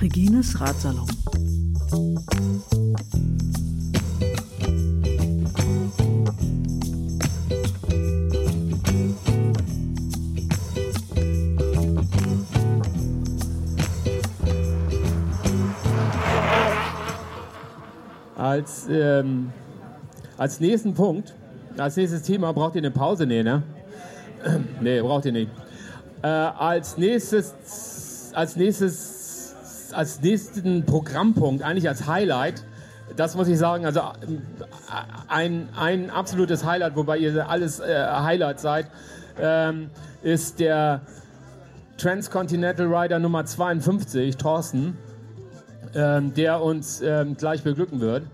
Regines Ratsalon. Als, ähm, als nächsten Punkt, als nächstes Thema braucht ihr eine Pause? Nee, ne? nee, braucht ihr nicht. Äh, als nächstes, als nächstes, als nächsten Programmpunkt, eigentlich als Highlight, das muss ich sagen, also äh, ein, ein absolutes Highlight, wobei ihr alles äh, Highlight seid, ähm, ist der Transcontinental Rider Nummer 52, Thorsten, ähm, der uns ähm, gleich beglücken wird.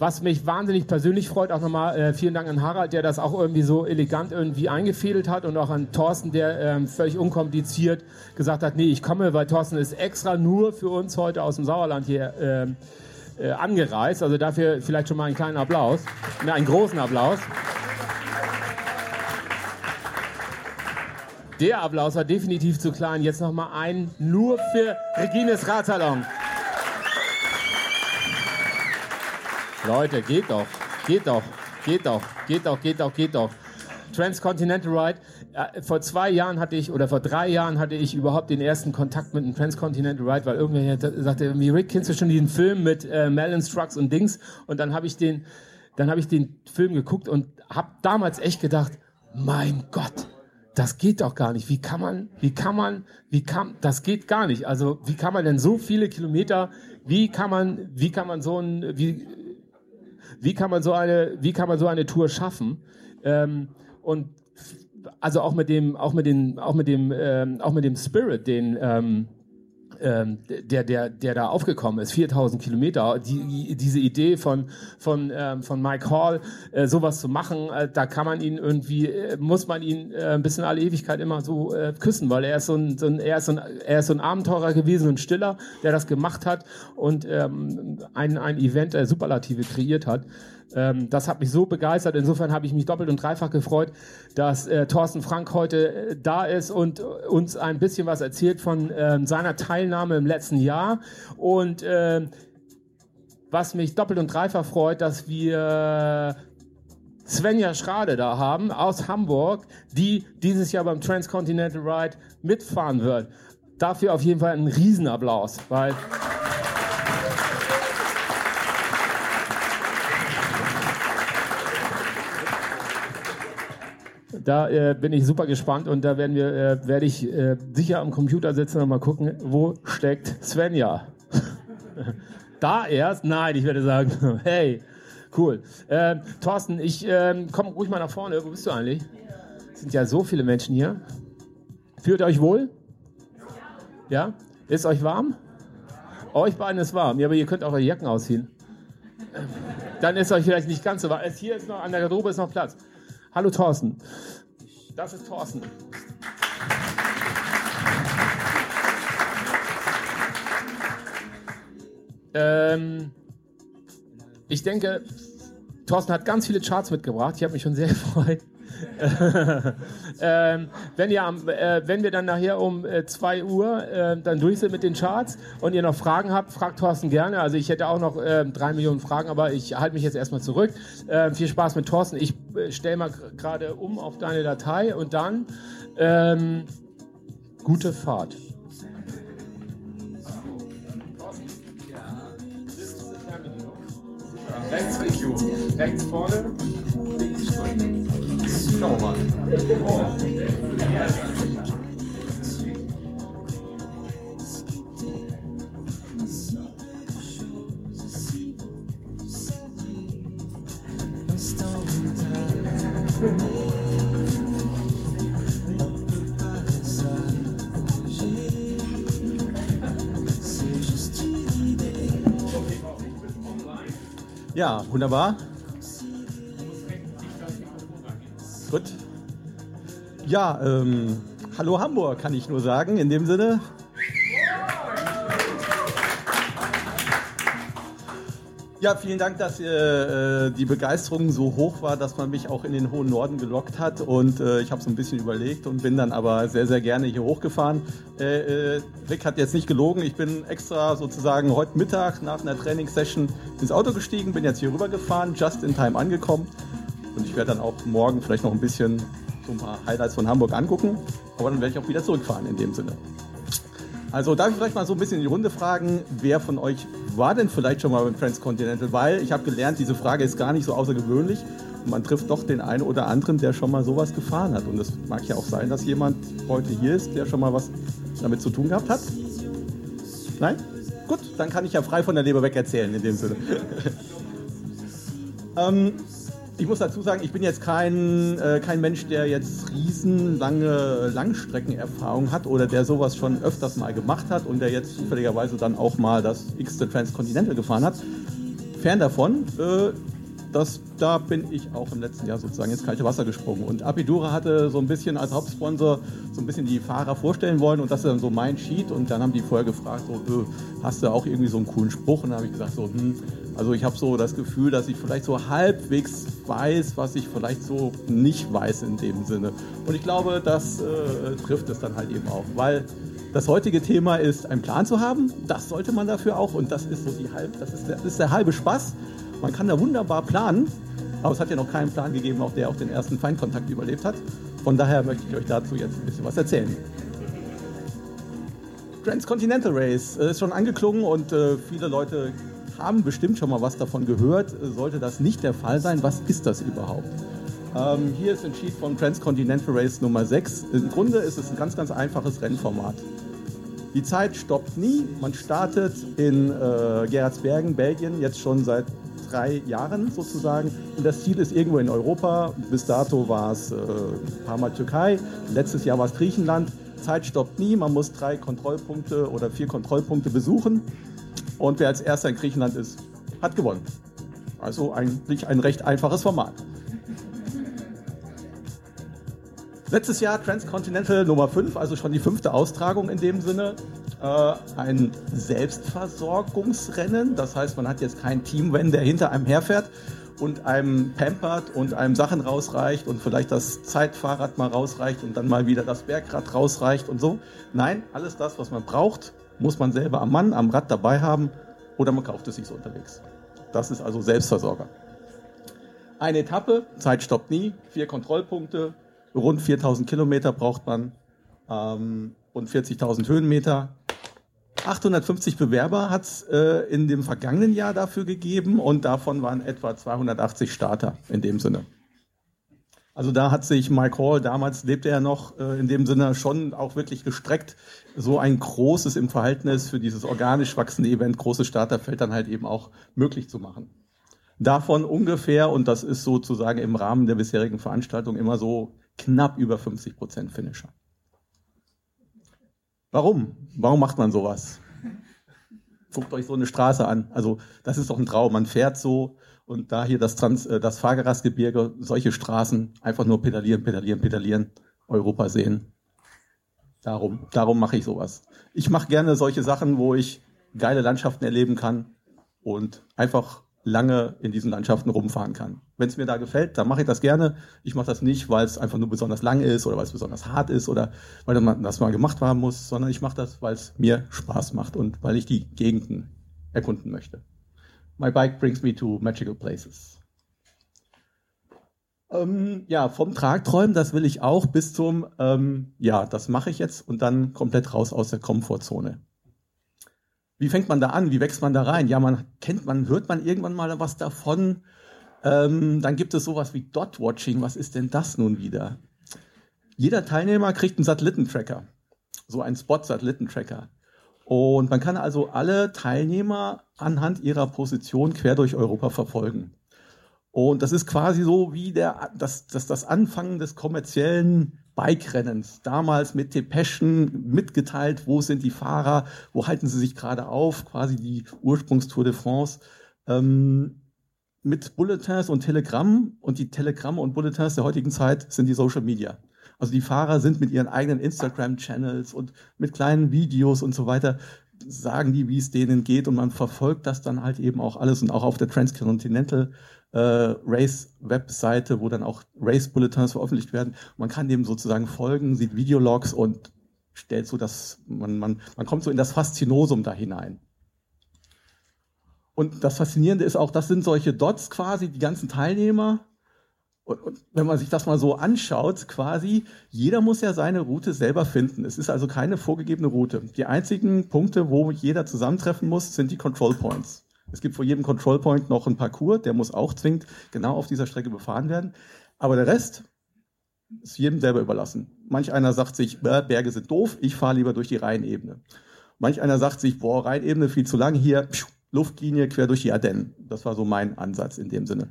Was mich wahnsinnig persönlich freut, auch nochmal äh, vielen Dank an Harald, der das auch irgendwie so elegant irgendwie eingefädelt hat und auch an Thorsten, der ähm, völlig unkompliziert gesagt hat, nee, ich komme, weil Thorsten ist extra nur für uns heute aus dem Sauerland hier ähm, äh, angereist. Also dafür vielleicht schon mal einen kleinen Applaus, ne, einen großen Applaus. Der Applaus war definitiv zu klein. Jetzt nochmal ein nur für Regines Radsalon. Leute, geht doch, geht doch, geht doch, geht doch, geht doch, geht doch. Transcontinental Ride. Äh, vor zwei Jahren hatte ich, oder vor drei Jahren hatte ich überhaupt den ersten Kontakt mit einem Transcontinental Ride, weil irgendwer sagte, irgendwie, Rick, kennst du schon diesen Film mit äh, Melon Trucks und Dings? Und dann habe ich den, dann habe ich den Film geguckt und habe damals echt gedacht, mein Gott, das geht doch gar nicht. Wie kann man, wie kann man, wie kann, das geht gar nicht. Also, wie kann man denn so viele Kilometer, wie kann man, wie kann man so ein, wie, wie kann man so eine, wie kann man so eine Tour schaffen? Ähm, und also auch mit dem, auch mit dem, auch mit dem, ähm, auch mit dem Spirit, den, ähm, ähm, der, der, der da aufgekommen ist, 4000 Kilometer, die, diese Idee von, von, ähm, von Mike Hall, äh, sowas zu machen, äh, da kann man ihn irgendwie, äh, muss man ihn äh, ein bisschen alle Ewigkeit immer so äh, küssen, weil er ist so ein, so ein, er ist so ein, er ist so ein Abenteurer gewesen, ein Stiller, der das gemacht hat und ähm, ein, ein Event äh, Superlative kreiert hat. Ähm, das hat mich so begeistert. Insofern habe ich mich doppelt und dreifach gefreut, dass äh, Thorsten Frank heute äh, da ist und uns ein bisschen was erzählt von ähm, seiner Teilnahme im letzten Jahr. Und äh, was mich doppelt und dreifach freut, dass wir Svenja Schrade da haben aus Hamburg, die dieses Jahr beim Transcontinental Ride mitfahren wird. Dafür auf jeden Fall einen Riesenapplaus, weil da äh, bin ich super gespannt und da werden wir, äh, werde ich äh, sicher am Computer sitzen und mal gucken, wo steckt Svenja. da erst? Nein, ich werde sagen, hey, cool. Äh, Thorsten, ich äh, komm ruhig mal nach vorne. Wo bist du eigentlich? Es sind ja so viele Menschen hier. Fühlt euch wohl? Ja? Ist euch warm? Euch beiden ist warm. Ja, aber ihr könnt auch eure Jacken ausziehen. Dann ist euch vielleicht nicht ganz so warm. Hier ist noch, an der Garderobe ist noch Platz. Hallo Thorsten. Das ist Thorsten. Ähm, ich denke, Thorsten hat ganz viele Charts mitgebracht. Ich habe mich schon sehr gefreut. ähm, wenn, ihr am, äh, wenn wir dann nachher um 2 äh, Uhr äh, dann durch sind mit den Charts und ihr noch Fragen habt, fragt Thorsten gerne. Also ich hätte auch noch ähm, drei Millionen Fragen, aber ich halte mich jetzt erstmal zurück. Ähm, viel Spaß mit Thorsten. Ich äh, stelle mal gerade um auf deine Datei und dann ähm, gute Fahrt. Rechts. Rechts vorne, links Schauen wir mal. Ja, wunderbar. Ja, ähm, hallo Hamburg, kann ich nur sagen, in dem Sinne. Ja, vielen Dank, dass äh, die Begeisterung so hoch war, dass man mich auch in den hohen Norden gelockt hat. Und äh, ich habe so ein bisschen überlegt und bin dann aber sehr, sehr gerne hier hochgefahren. Äh, äh, Rick hat jetzt nicht gelogen. Ich bin extra sozusagen heute Mittag nach einer Trainingssession ins Auto gestiegen, bin jetzt hier rübergefahren, just in time angekommen. Und ich werde dann auch morgen vielleicht noch ein bisschen so ein paar Highlights von Hamburg angucken. Aber dann werde ich auch wieder zurückfahren in dem Sinne. Also darf ich vielleicht mal so ein bisschen in die Runde fragen, wer von euch war denn vielleicht schon mal beim Transcontinental? Weil ich habe gelernt, diese Frage ist gar nicht so außergewöhnlich und man trifft doch den einen oder anderen, der schon mal sowas gefahren hat. Und es mag ja auch sein, dass jemand heute hier ist, der schon mal was damit zu tun gehabt hat. Nein? Gut, dann kann ich ja frei von der Leber weg erzählen in dem Sinne. ähm, ich muss dazu sagen, ich bin jetzt kein, äh, kein Mensch, der jetzt riesenlange Langstreckenerfahrung hat oder der sowas schon öfters mal gemacht hat und der jetzt zufälligerweise dann auch mal das x-te Transcontinental gefahren hat. Fern davon, äh, das, da bin ich auch im letzten Jahr sozusagen ins kalte Wasser gesprungen. Und Apidura hatte so ein bisschen als Hauptsponsor so ein bisschen die Fahrer vorstellen wollen und das ist dann so mein Sheet. Und dann haben die vorher gefragt, so, äh, hast du auch irgendwie so einen coolen Spruch? Und dann habe ich gesagt, so, hm, also ich habe so das Gefühl, dass ich vielleicht so halbwegs weiß, was ich vielleicht so nicht weiß in dem Sinne. Und ich glaube, das äh, trifft es dann halt eben auch, weil das heutige Thema ist, einen Plan zu haben. Das sollte man dafür auch und das ist so die halb, das ist der, ist der halbe Spaß. Man kann da wunderbar planen, aber es hat ja noch keinen Plan gegeben, auch der auch den ersten Feindkontakt überlebt hat. Von daher möchte ich euch dazu jetzt ein bisschen was erzählen. Transcontinental Race äh, ist schon angeklungen und äh, viele Leute haben bestimmt schon mal was davon gehört. Sollte das nicht der Fall sein, was ist das überhaupt? Ähm, hier ist ein Sheet von Transcontinental Race Nummer 6. Im Grunde ist es ein ganz, ganz einfaches Rennformat. Die Zeit stoppt nie. Man startet in äh, Gerardsbergen, Belgien, jetzt schon seit drei Jahren sozusagen. Und das Ziel ist irgendwo in Europa. Bis dato war es äh, ein paar Mal Türkei. Letztes Jahr war es Griechenland. Zeit stoppt nie. Man muss drei Kontrollpunkte oder vier Kontrollpunkte besuchen. Und wer als erster in Griechenland ist, hat gewonnen. Also eigentlich ein recht einfaches Format. Letztes Jahr Transcontinental Nummer 5, also schon die fünfte Austragung in dem Sinne. Äh, ein Selbstversorgungsrennen, das heißt, man hat jetzt kein Team, wenn der hinter einem herfährt und einem pampert und einem Sachen rausreicht und vielleicht das Zeitfahrrad mal rausreicht und dann mal wieder das Bergrad rausreicht und so. Nein, alles das, was man braucht, muss man selber am Mann, am Rad dabei haben oder man kauft es sich so unterwegs. Das ist also Selbstversorger. Eine Etappe, Zeit stoppt nie, vier Kontrollpunkte, rund 4000 Kilometer braucht man ähm, und 40.000 Höhenmeter. 850 Bewerber hat es äh, in dem vergangenen Jahr dafür gegeben und davon waren etwa 280 Starter in dem Sinne. Also da hat sich Mike Hall, damals lebte er noch äh, in dem Sinne schon auch wirklich gestreckt, so ein großes im Verhältnis für dieses organisch wachsende Event, großes Starterfeld dann halt eben auch möglich zu machen. Davon ungefähr, und das ist sozusagen im Rahmen der bisherigen Veranstaltung immer so knapp über 50 Prozent Finisher. Warum? Warum macht man sowas? Guckt euch so eine Straße an. Also das ist doch ein Traum. Man fährt so und da hier das, Trans, äh, das Fahrgerastgebirge, solche Straßen, einfach nur pedalieren, pedalieren, pedalieren, Europa sehen. Darum, darum mache ich sowas. Ich mache gerne solche Sachen, wo ich geile Landschaften erleben kann und einfach lange in diesen Landschaften rumfahren kann. Wenn es mir da gefällt, dann mache ich das gerne. Ich mache das nicht, weil es einfach nur besonders lang ist oder weil es besonders hart ist oder weil man das mal gemacht haben muss, sondern ich mache das, weil es mir Spaß macht und weil ich die Gegenden erkunden möchte. My bike brings me to magical places. Ähm, ja, vom Tragträumen, das will ich auch, bis zum, ähm, ja, das mache ich jetzt und dann komplett raus aus der Komfortzone. Wie fängt man da an? Wie wächst man da rein? Ja, man kennt, man hört man irgendwann mal was davon. Ähm, dann gibt es sowas wie Dot-Watching. Was ist denn das nun wieder? Jeder Teilnehmer kriegt einen Satellitentracker. So einen Spot-Satellitentracker. Und man kann also alle Teilnehmer anhand ihrer Position quer durch Europa verfolgen. Und das ist quasi so wie der, das, das, das Anfangen des kommerziellen Bike-Rennens. Damals mit Depeschen mitgeteilt, wo sind die Fahrer, wo halten sie sich gerade auf, quasi die Ursprungstour de France. Ähm, mit Bulletins und Telegramm und die Telegramme und Bulletins der heutigen Zeit sind die Social Media. Also die Fahrer sind mit ihren eigenen Instagram-Channels und mit kleinen Videos und so weiter sagen die, wie es denen geht und man verfolgt das dann halt eben auch alles und auch auf der Transcontinental äh, Race Webseite, wo dann auch Race Bulletins veröffentlicht werden. Man kann dem sozusagen folgen, sieht Videologs und stellt so das, man, man, man kommt so in das Faszinosum da hinein. Und das Faszinierende ist auch, das sind solche Dots quasi, die ganzen Teilnehmer. Und, und, wenn man sich das mal so anschaut, quasi, jeder muss ja seine Route selber finden. Es ist also keine vorgegebene Route. Die einzigen Punkte, wo jeder zusammentreffen muss, sind die Control Points. Es gibt vor jedem Control Point noch einen Parcours, der muss auch zwingend genau auf dieser Strecke befahren werden. Aber der Rest ist jedem selber überlassen. Manch einer sagt sich, Berge sind doof, ich fahre lieber durch die Rheinebene. Manch einer sagt sich, boah, Rheinebene viel zu lang, hier Luftlinie quer durch die Ardennen. Das war so mein Ansatz in dem Sinne.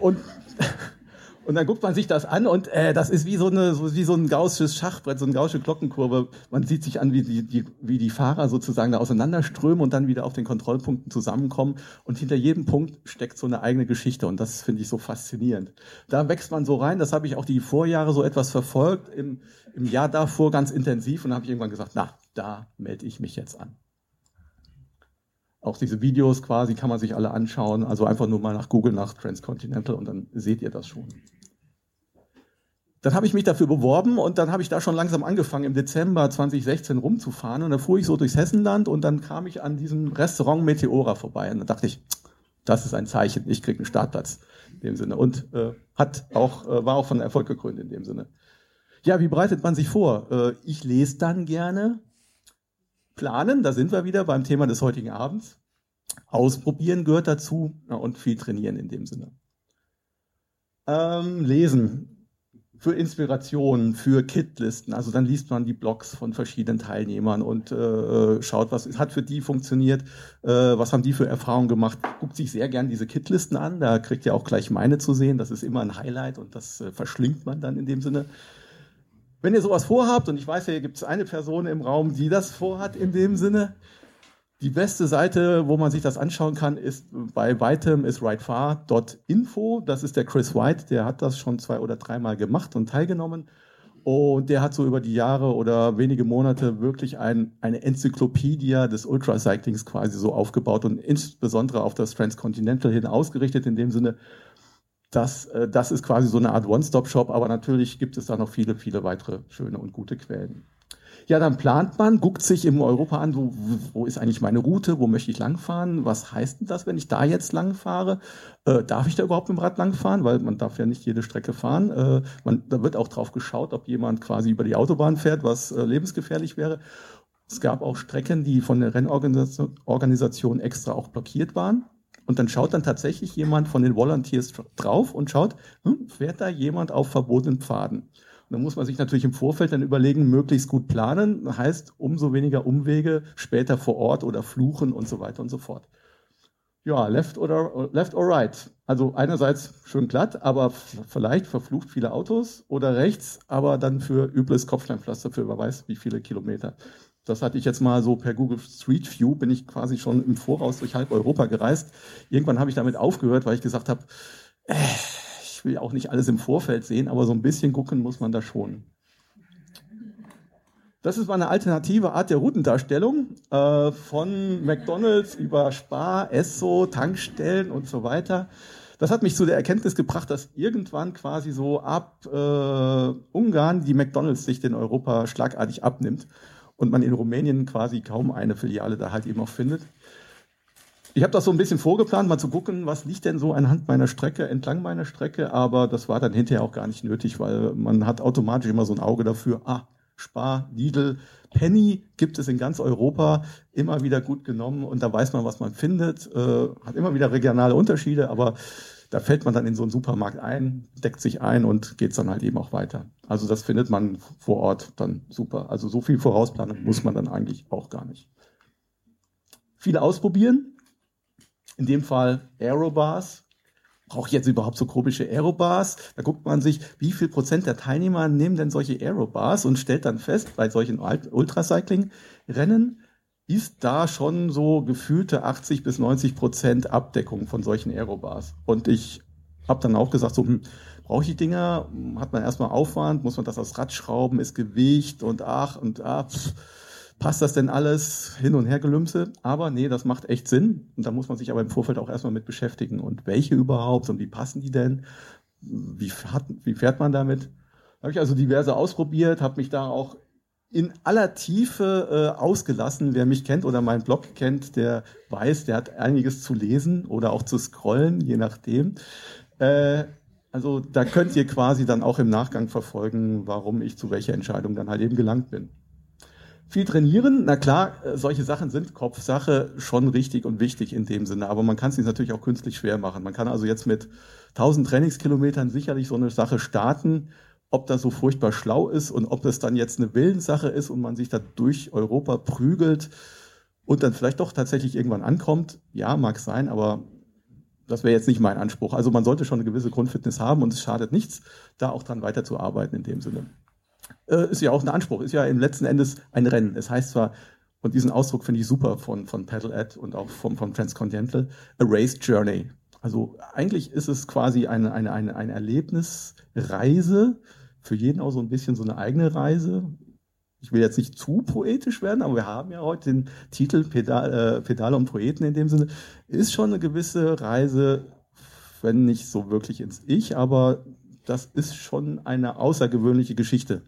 Und und dann guckt man sich das an und äh, das ist wie so, eine, so, wie so ein gaussisches Schachbrett, so eine gaussische Glockenkurve. Man sieht sich an, wie die, die, wie die Fahrer sozusagen da auseinanderströmen und dann wieder auf den Kontrollpunkten zusammenkommen. Und hinter jedem Punkt steckt so eine eigene Geschichte und das finde ich so faszinierend. Da wächst man so rein, das habe ich auch die Vorjahre so etwas verfolgt, im, im Jahr davor ganz intensiv und habe ich irgendwann gesagt, na, da melde ich mich jetzt an. Auch diese Videos quasi kann man sich alle anschauen. Also einfach nur mal nach Google nach Transcontinental und dann seht ihr das schon. Dann habe ich mich dafür beworben und dann habe ich da schon langsam angefangen, im Dezember 2016 rumzufahren. Und dann fuhr ich so durchs Hessenland und dann kam ich an diesem Restaurant Meteora vorbei. Und dann dachte ich, das ist ein Zeichen, ich kriege einen Startplatz in dem Sinne. Und äh, hat auch, äh, war auch von Erfolg gekrönt in dem Sinne. Ja, wie bereitet man sich vor? Äh, ich lese dann gerne, planen, da sind wir wieder beim Thema des heutigen Abends. Ausprobieren gehört dazu und viel trainieren in dem Sinne. Ähm, lesen für Inspiration, für Kitlisten. Also dann liest man die Blogs von verschiedenen Teilnehmern und äh, schaut, was hat für die funktioniert, äh, was haben die für Erfahrungen gemacht. Guckt sich sehr gern diese Kitlisten an. Da kriegt ihr auch gleich meine zu sehen. Das ist immer ein Highlight und das äh, verschlingt man dann in dem Sinne. Wenn ihr sowas vorhabt, und ich weiß, hier gibt es eine Person im Raum, die das vorhat in dem Sinne, die beste Seite, wo man sich das anschauen kann, ist bei weitem ist rightfar.info. Das ist der Chris White, der hat das schon zwei oder dreimal gemacht und teilgenommen. Und der hat so über die Jahre oder wenige Monate wirklich ein, eine Enzyklopädie des Ultracyclings quasi so aufgebaut und insbesondere auf das Transcontinental hin ausgerichtet, in dem Sinne, das, äh, das ist quasi so eine Art One-Stop-Shop, aber natürlich gibt es da noch viele, viele weitere schöne und gute Quellen. Ja, dann plant man, guckt sich im Europa an, wo, wo ist eigentlich meine Route, wo möchte ich langfahren, was heißt denn das, wenn ich da jetzt langfahre? Äh, darf ich da überhaupt mit dem Rad langfahren? Weil man darf ja nicht jede Strecke fahren. Äh, man, da wird auch drauf geschaut, ob jemand quasi über die Autobahn fährt, was äh, lebensgefährlich wäre. Es gab auch Strecken, die von der Rennorganisation extra auch blockiert waren. Und dann schaut dann tatsächlich jemand von den Volunteers drauf und schaut, hm, fährt da jemand auf verbotenen Pfaden? Und dann muss man sich natürlich im Vorfeld dann überlegen, möglichst gut planen. Heißt, umso weniger Umwege später vor Ort oder fluchen und so weiter und so fort. Ja, left oder left or right. Also einerseits schön glatt, aber vielleicht verflucht viele Autos oder rechts, aber dann für übles Kopfsteinpflaster für wer weiß wie viele Kilometer. Das hatte ich jetzt mal so per Google Street View, bin ich quasi schon im Voraus durch halb Europa gereist. Irgendwann habe ich damit aufgehört, weil ich gesagt habe, äh, ich will auch nicht alles im Vorfeld sehen, aber so ein bisschen gucken muss man da schon. Das ist mal eine alternative Art der Routendarstellung äh, von McDonald's über Spar, Esso, Tankstellen und so weiter. Das hat mich zu der Erkenntnis gebracht, dass irgendwann quasi so ab äh, Ungarn die McDonald's-Sicht in Europa schlagartig abnimmt und man in Rumänien quasi kaum eine Filiale da halt eben auch findet. Ich habe das so ein bisschen vorgeplant, mal zu gucken, was liegt denn so anhand meiner Strecke, entlang meiner Strecke, aber das war dann hinterher auch gar nicht nötig, weil man hat automatisch immer so ein Auge dafür, ah, Spar, Lidl, Penny gibt es in ganz Europa immer wieder gut genommen und da weiß man, was man findet, äh, hat immer wieder regionale Unterschiede, aber da fällt man dann in so einen Supermarkt ein, deckt sich ein und geht dann halt eben auch weiter. Also das findet man vor Ort dann super. Also so viel Vorausplanung muss man dann eigentlich auch gar nicht. Viele ausprobieren. In dem Fall Aerobars. Brauche ich jetzt überhaupt so komische Aerobars? Da guckt man sich, wie viel Prozent der Teilnehmer nehmen denn solche Aerobars und stellt dann fest, bei solchen Ultracycling-Rennen, ist da schon so gefühlte 80 bis 90 Prozent Abdeckung von solchen Aerobars. Und ich habe dann auch gesagt, so, hm, brauche ich die Dinger? Hat man erstmal Aufwand, muss man das aufs Rad schrauben, ist Gewicht und ach und ah, pff, passt das denn alles hin und her gelümse? Aber nee, das macht echt Sinn. Und da muss man sich aber im Vorfeld auch erstmal mit beschäftigen. Und welche überhaupt und wie passen die denn? Wie fährt, wie fährt man damit? Habe ich also diverse ausprobiert, habe mich da auch in aller Tiefe äh, ausgelassen. Wer mich kennt oder meinen Blog kennt, der weiß, der hat einiges zu lesen oder auch zu scrollen, je nachdem. Äh, also da könnt ihr quasi dann auch im Nachgang verfolgen, warum ich zu welcher Entscheidung dann halt eben gelangt bin. Viel trainieren, na klar, äh, solche Sachen sind Kopfsache schon richtig und wichtig in dem Sinne, aber man kann es sich natürlich auch künstlich schwer machen. Man kann also jetzt mit 1000 Trainingskilometern sicherlich so eine Sache starten, ob das so furchtbar schlau ist und ob das dann jetzt eine Willenssache ist und man sich da durch Europa prügelt und dann vielleicht doch tatsächlich irgendwann ankommt. Ja, mag sein, aber das wäre jetzt nicht mein Anspruch. Also man sollte schon eine gewisse Grundfitness haben und es schadet nichts, da auch dran weiterzuarbeiten in dem Sinne. Äh, ist ja auch ein Anspruch, ist ja im letzten Endes ein Rennen. Es heißt zwar, und diesen Ausdruck finde ich super von, von Paddle Ad und auch vom, vom Transcontinental, a race journey. Also eigentlich ist es quasi eine, eine, eine, eine Erlebnisreise, für jeden auch so ein bisschen so eine eigene Reise. Ich will jetzt nicht zu poetisch werden, aber wir haben ja heute den Titel Pedal, äh, Pedale und Poeten in dem Sinne. Ist schon eine gewisse Reise, wenn nicht so wirklich ins Ich, aber das ist schon eine außergewöhnliche Geschichte,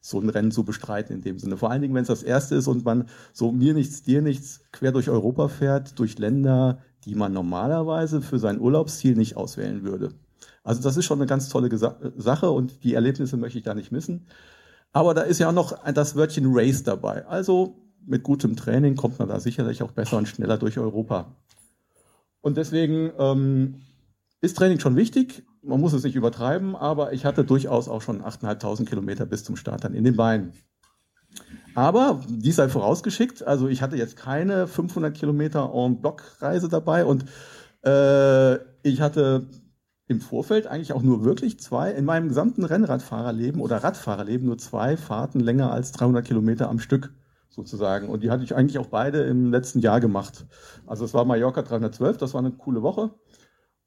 so ein Rennen zu bestreiten in dem Sinne. Vor allen Dingen, wenn es das erste ist und man so mir nichts, dir nichts quer durch Europa fährt, durch Länder, die man normalerweise für sein Urlaubsziel nicht auswählen würde. Also das ist schon eine ganz tolle Sache und die Erlebnisse möchte ich da nicht missen. Aber da ist ja auch noch das Wörtchen Race dabei. Also mit gutem Training kommt man da sicherlich auch besser und schneller durch Europa. Und deswegen ähm, ist Training schon wichtig. Man muss es nicht übertreiben, aber ich hatte durchaus auch schon 8.500 Kilometer bis zum Start dann in den Beinen. Aber dies sei vorausgeschickt, also ich hatte jetzt keine 500 Kilometer En-Block-Reise dabei und äh, ich hatte im Vorfeld eigentlich auch nur wirklich zwei, in meinem gesamten Rennradfahrerleben oder Radfahrerleben nur zwei Fahrten länger als 300 Kilometer am Stück sozusagen. Und die hatte ich eigentlich auch beide im letzten Jahr gemacht. Also es war Mallorca 312, das war eine coole Woche.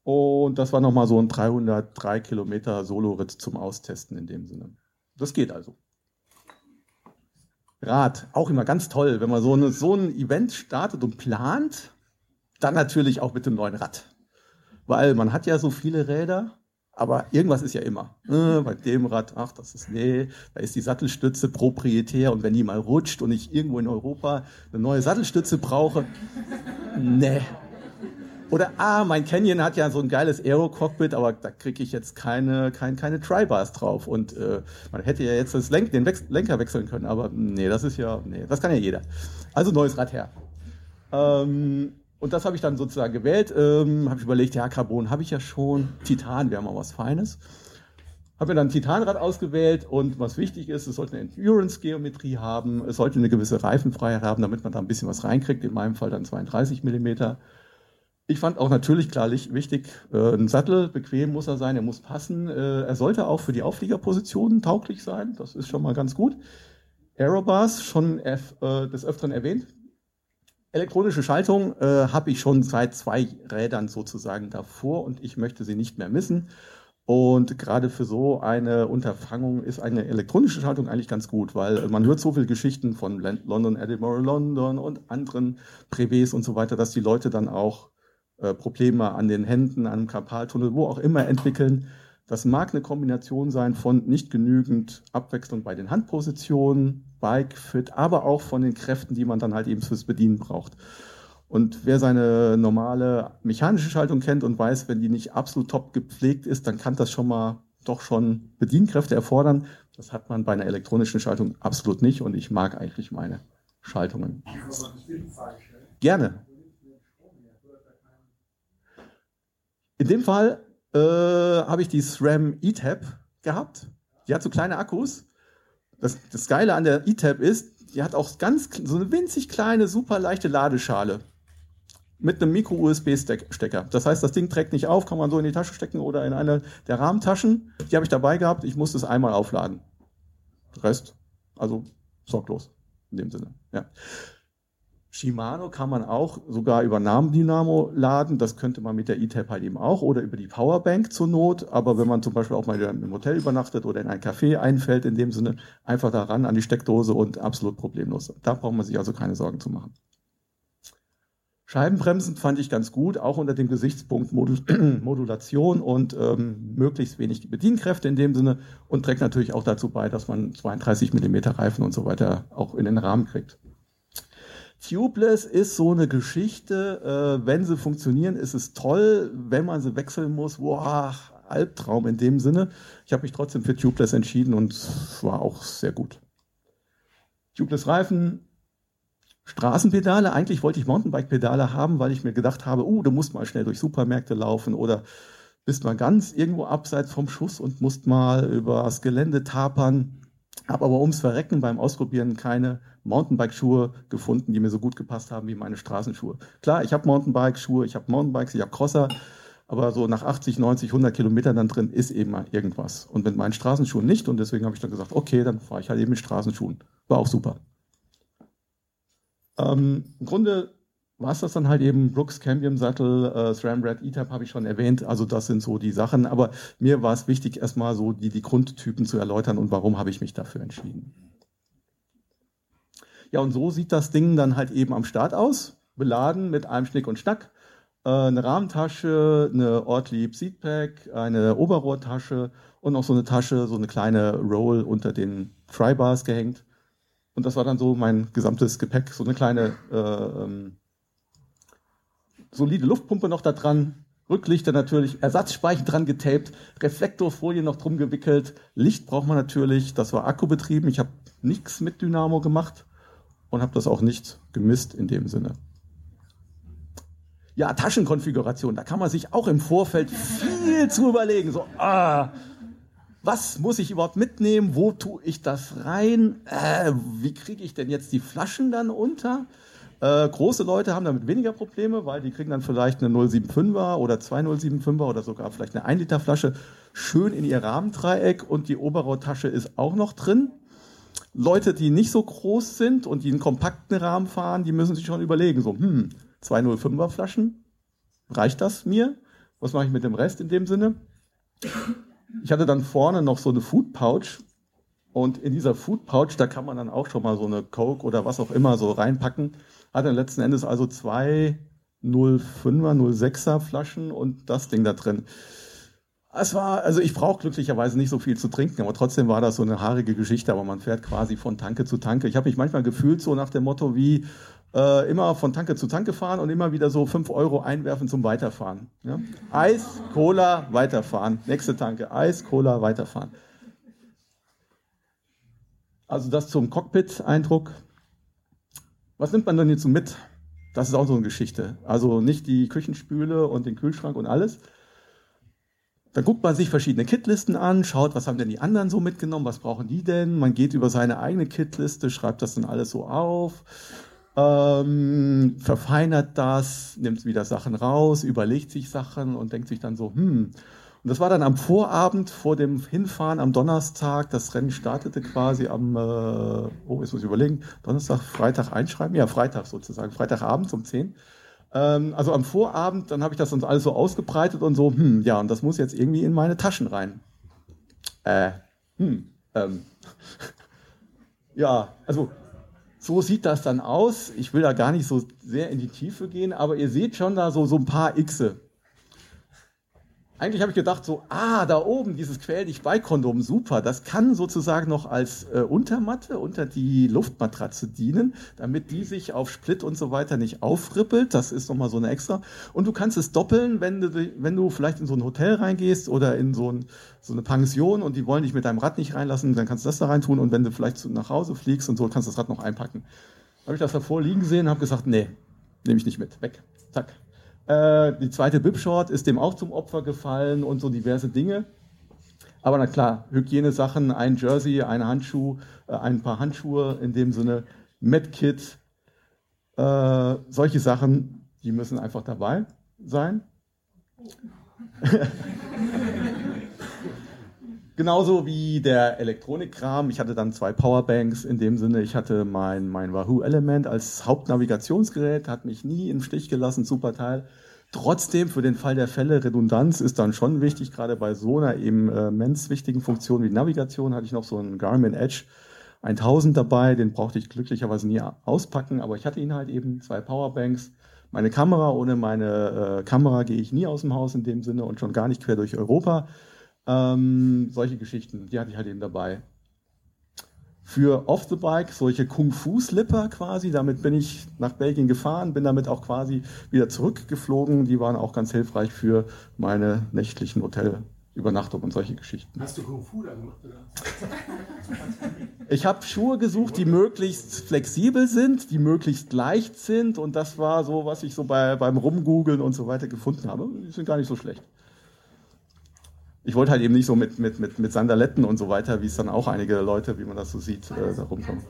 Und das war nochmal so ein 303 Kilometer Soloritt zum Austesten in dem Sinne. Das geht also. Rad, auch immer ganz toll, wenn man so, eine, so ein Event startet und plant, dann natürlich auch mit dem neuen Rad weil man hat ja so viele Räder, aber irgendwas ist ja immer. Äh, bei dem Rad, ach, das ist, nee, da ist die Sattelstütze proprietär und wenn die mal rutscht und ich irgendwo in Europa eine neue Sattelstütze brauche, nee. Oder, ah, mein Canyon hat ja so ein geiles Aero-Cockpit, aber da kriege ich jetzt keine, keine, keine Tri-Bars drauf. Und äh, man hätte ja jetzt das Lenk, den Wechsel, Lenker wechseln können, aber nee, das ist ja, nee, das kann ja jeder. Also neues Rad her. Ähm, und das habe ich dann sozusagen gewählt. Ähm, habe ich überlegt, ja, Carbon habe ich ja schon. Titan wäre mal was Feines. Habe mir dann Titanrad ausgewählt und was wichtig ist, es sollte eine Endurance-Geometrie haben, es sollte eine gewisse Reifenfreiheit haben, damit man da ein bisschen was reinkriegt, in meinem Fall dann 32 mm. Ich fand auch natürlich klarlich wichtig, äh, ein Sattel, bequem muss er sein, er muss passen. Äh, er sollte auch für die Aufliegerpositionen tauglich sein, das ist schon mal ganz gut. Aerobars, schon äh, des Öfteren erwähnt, Elektronische Schaltung äh, habe ich schon seit zwei Rädern sozusagen davor und ich möchte sie nicht mehr missen. Und gerade für so eine Unterfangung ist eine elektronische Schaltung eigentlich ganz gut, weil man hört so viele Geschichten von London, Edinburgh, London und anderen Privés und so weiter, dass die Leute dann auch äh, Probleme an den Händen, an dem Karpaltunnel, wo auch immer entwickeln. Das mag eine Kombination sein von nicht genügend Abwechslung bei den Handpositionen, Bike Fit, aber auch von den Kräften, die man dann halt eben fürs Bedienen braucht. Und wer seine normale mechanische Schaltung kennt und weiß, wenn die nicht absolut top gepflegt ist, dann kann das schon mal doch schon Bedienkräfte erfordern. Das hat man bei einer elektronischen Schaltung absolut nicht und ich mag eigentlich meine Schaltungen. Gerne. In dem Fall äh, habe ich die SRAM E-Tab gehabt. Die hat so kleine Akkus das, das Geile an der E-Tab ist, die hat auch ganz so eine winzig kleine, super leichte Ladeschale mit einem Micro-USB-Stecker. Das heißt, das Ding trägt nicht auf, kann man so in die Tasche stecken oder in eine der Rahmentaschen. Die habe ich dabei gehabt. Ich musste es einmal aufladen. Rest, also sorglos in dem Sinne. Ja. Shimano kann man auch sogar über Namendynamo laden. Das könnte man mit der E-Tab halt eben auch oder über die Powerbank zur Not. Aber wenn man zum Beispiel auch mal im Hotel übernachtet oder in ein Café einfällt, in dem Sinne, einfach daran an die Steckdose und absolut problemlos. Da braucht man sich also keine Sorgen zu machen. Scheibenbremsen fand ich ganz gut, auch unter dem Gesichtspunkt Modulation und ähm, möglichst wenig Bedienkräfte in dem Sinne und trägt natürlich auch dazu bei, dass man 32 Millimeter Reifen und so weiter auch in den Rahmen kriegt. Tubeless ist so eine Geschichte, äh, wenn sie funktionieren, ist es toll, wenn man sie wechseln muss, boah, Albtraum in dem Sinne. Ich habe mich trotzdem für Tubeless entschieden und war auch sehr gut. Tubeless Reifen, Straßenpedale. Eigentlich wollte ich Mountainbike-Pedale haben, weil ich mir gedacht habe, uh, du musst mal schnell durch Supermärkte laufen oder bist mal ganz irgendwo abseits vom Schuss und musst mal übers Gelände tapern. Habe aber ums Verrecken beim Ausprobieren keine Mountainbike-Schuhe gefunden, die mir so gut gepasst haben wie meine Straßenschuhe. Klar, ich habe Mountainbike-Schuhe, ich habe Mountainbikes, ich habe Crosser, aber so nach 80, 90, 100 Kilometern dann drin ist eben mal irgendwas. Und mit meinen Straßenschuhen nicht und deswegen habe ich dann gesagt, okay, dann fahre ich halt eben mit Straßenschuhen. War auch super. Ähm, Im Grunde war es das dann halt eben Brooks Cambium Sattel, äh, SRAM Red ETAP habe ich schon erwähnt. Also das sind so die Sachen. Aber mir war es wichtig, erstmal so die, die Grundtypen zu erläutern und warum habe ich mich dafür entschieden. Ja, und so sieht das Ding dann halt eben am Start aus. Beladen mit einem Schnick und Schnack. Äh, eine Rahmentasche, eine Ortlieb Seatpack, eine Oberrohrtasche und noch so eine Tasche, so eine kleine Roll unter den Tribars gehängt. Und das war dann so mein gesamtes Gepäck, so eine kleine äh, ähm, solide Luftpumpe noch da dran, Rücklichter natürlich, Ersatzspeichen dran getaped, Reflektorfolie noch drum gewickelt, Licht braucht man natürlich, das war akkubetrieben, ich habe nichts mit Dynamo gemacht und habe das auch nicht gemisst in dem Sinne. Ja, Taschenkonfiguration, da kann man sich auch im Vorfeld viel zu überlegen. So, ah, was muss ich überhaupt mitnehmen? Wo tue ich das rein? Äh, wie kriege ich denn jetzt die Flaschen dann unter? Äh, große Leute haben damit weniger Probleme, weil die kriegen dann vielleicht eine 075er oder zwei 075er oder sogar vielleicht eine 1 Liter Flasche schön in ihr Rahmendreieck und die Oberrohrtasche ist auch noch drin. Leute, die nicht so groß sind und die einen kompakten Rahmen fahren, die müssen sich schon überlegen, so, hm, zwei 05er Flaschen, reicht das mir? Was mache ich mit dem Rest in dem Sinne? Ich hatte dann vorne noch so eine Food Pouch und in dieser Food Pouch, da kann man dann auch schon mal so eine Coke oder was auch immer so reinpacken. Hat dann letzten Endes also zwei 05er, 06er Flaschen und das Ding da drin. Es war, also ich brauche glücklicherweise nicht so viel zu trinken, aber trotzdem war das so eine haarige Geschichte, aber man fährt quasi von Tanke zu Tanke. Ich habe mich manchmal gefühlt so nach dem Motto wie, äh, immer von Tanke zu Tanke fahren und immer wieder so fünf Euro einwerfen zum Weiterfahren. Ja? Eis, Cola, weiterfahren. Nächste Tanke, Eis, Cola, weiterfahren. Also das zum Cockpit-Eindruck. Was nimmt man denn jetzt so mit? Das ist auch so eine Geschichte. Also nicht die Küchenspüle und den Kühlschrank und alles. Dann guckt man sich verschiedene Kitlisten an, schaut, was haben denn die anderen so mitgenommen, was brauchen die denn? Man geht über seine eigene Kitliste, schreibt das dann alles so auf ähm, verfeinert das, nimmt wieder Sachen raus, überlegt sich Sachen und denkt sich dann so, hm. Und das war dann am Vorabend vor dem Hinfahren am Donnerstag. Das Rennen startete quasi am, äh, oh, jetzt muss ich überlegen, Donnerstag, Freitag einschreiben. Ja, Freitag sozusagen, Freitagabend um 10. Ähm, also am Vorabend, dann habe ich das dann alles so ausgebreitet und so, hm, ja, und das muss jetzt irgendwie in meine Taschen rein. Äh, hm, ähm. ja, also so sieht das dann aus. Ich will da gar nicht so sehr in die Tiefe gehen, aber ihr seht schon da so, so ein paar Xe. Eigentlich habe ich gedacht so, ah, da oben dieses Quäl dich bei Kondom, super, das kann sozusagen noch als äh, Untermatte unter die Luftmatratze dienen, damit die sich auf Split und so weiter nicht aufrippelt. Das ist nochmal so eine extra. Und du kannst es doppeln, wenn du, wenn du vielleicht in so ein Hotel reingehst oder in so, ein, so eine Pension und die wollen dich mit deinem Rad nicht reinlassen, dann kannst du das da rein tun und wenn du vielleicht nach Hause fliegst und so, kannst du das Rad noch einpacken. Habe ich das davor liegen gesehen, habe gesagt, nee, nehme ich nicht mit, weg, zack. Äh, die zweite Bib-Short ist dem auch zum Opfer gefallen und so diverse Dinge. Aber na klar, Hygienesachen, ein Jersey, ein Handschuh, äh, ein paar Handschuhe in dem Sinne, Medkit, äh, solche Sachen, die müssen einfach dabei sein. Genauso wie der Elektronikkram. Ich hatte dann zwei Powerbanks in dem Sinne. Ich hatte mein, mein Wahoo Element als Hauptnavigationsgerät, hat mich nie im Stich gelassen, super Teil. Trotzdem, für den Fall der Fälle, Redundanz ist dann schon wichtig, gerade bei so einer immens wichtigen Funktion wie Navigation hatte ich noch so einen Garmin Edge 1000 dabei, den brauchte ich glücklicherweise nie auspacken, aber ich hatte ihn halt eben, zwei Powerbanks, meine Kamera, ohne meine äh, Kamera gehe ich nie aus dem Haus in dem Sinne und schon gar nicht quer durch Europa. Ähm, solche Geschichten, die hatte ich halt eben dabei. Für Off the Bike solche Kung-Fu-Slipper quasi, damit bin ich nach Belgien gefahren, bin damit auch quasi wieder zurückgeflogen. Die waren auch ganz hilfreich für meine nächtlichen Hotelübernachtungen und solche Geschichten. Hast du Kung Fu da gemacht? Oder? Ich habe Schuhe gesucht, die möglichst flexibel sind, die möglichst leicht sind und das war so, was ich so bei, beim Rumgoogeln und so weiter gefunden habe. Die sind gar nicht so schlecht ich wollte halt eben nicht so mit, mit, mit, mit Sandaletten und so weiter, wie es dann auch einige Leute, wie man das so sieht, äh, da rumkommen.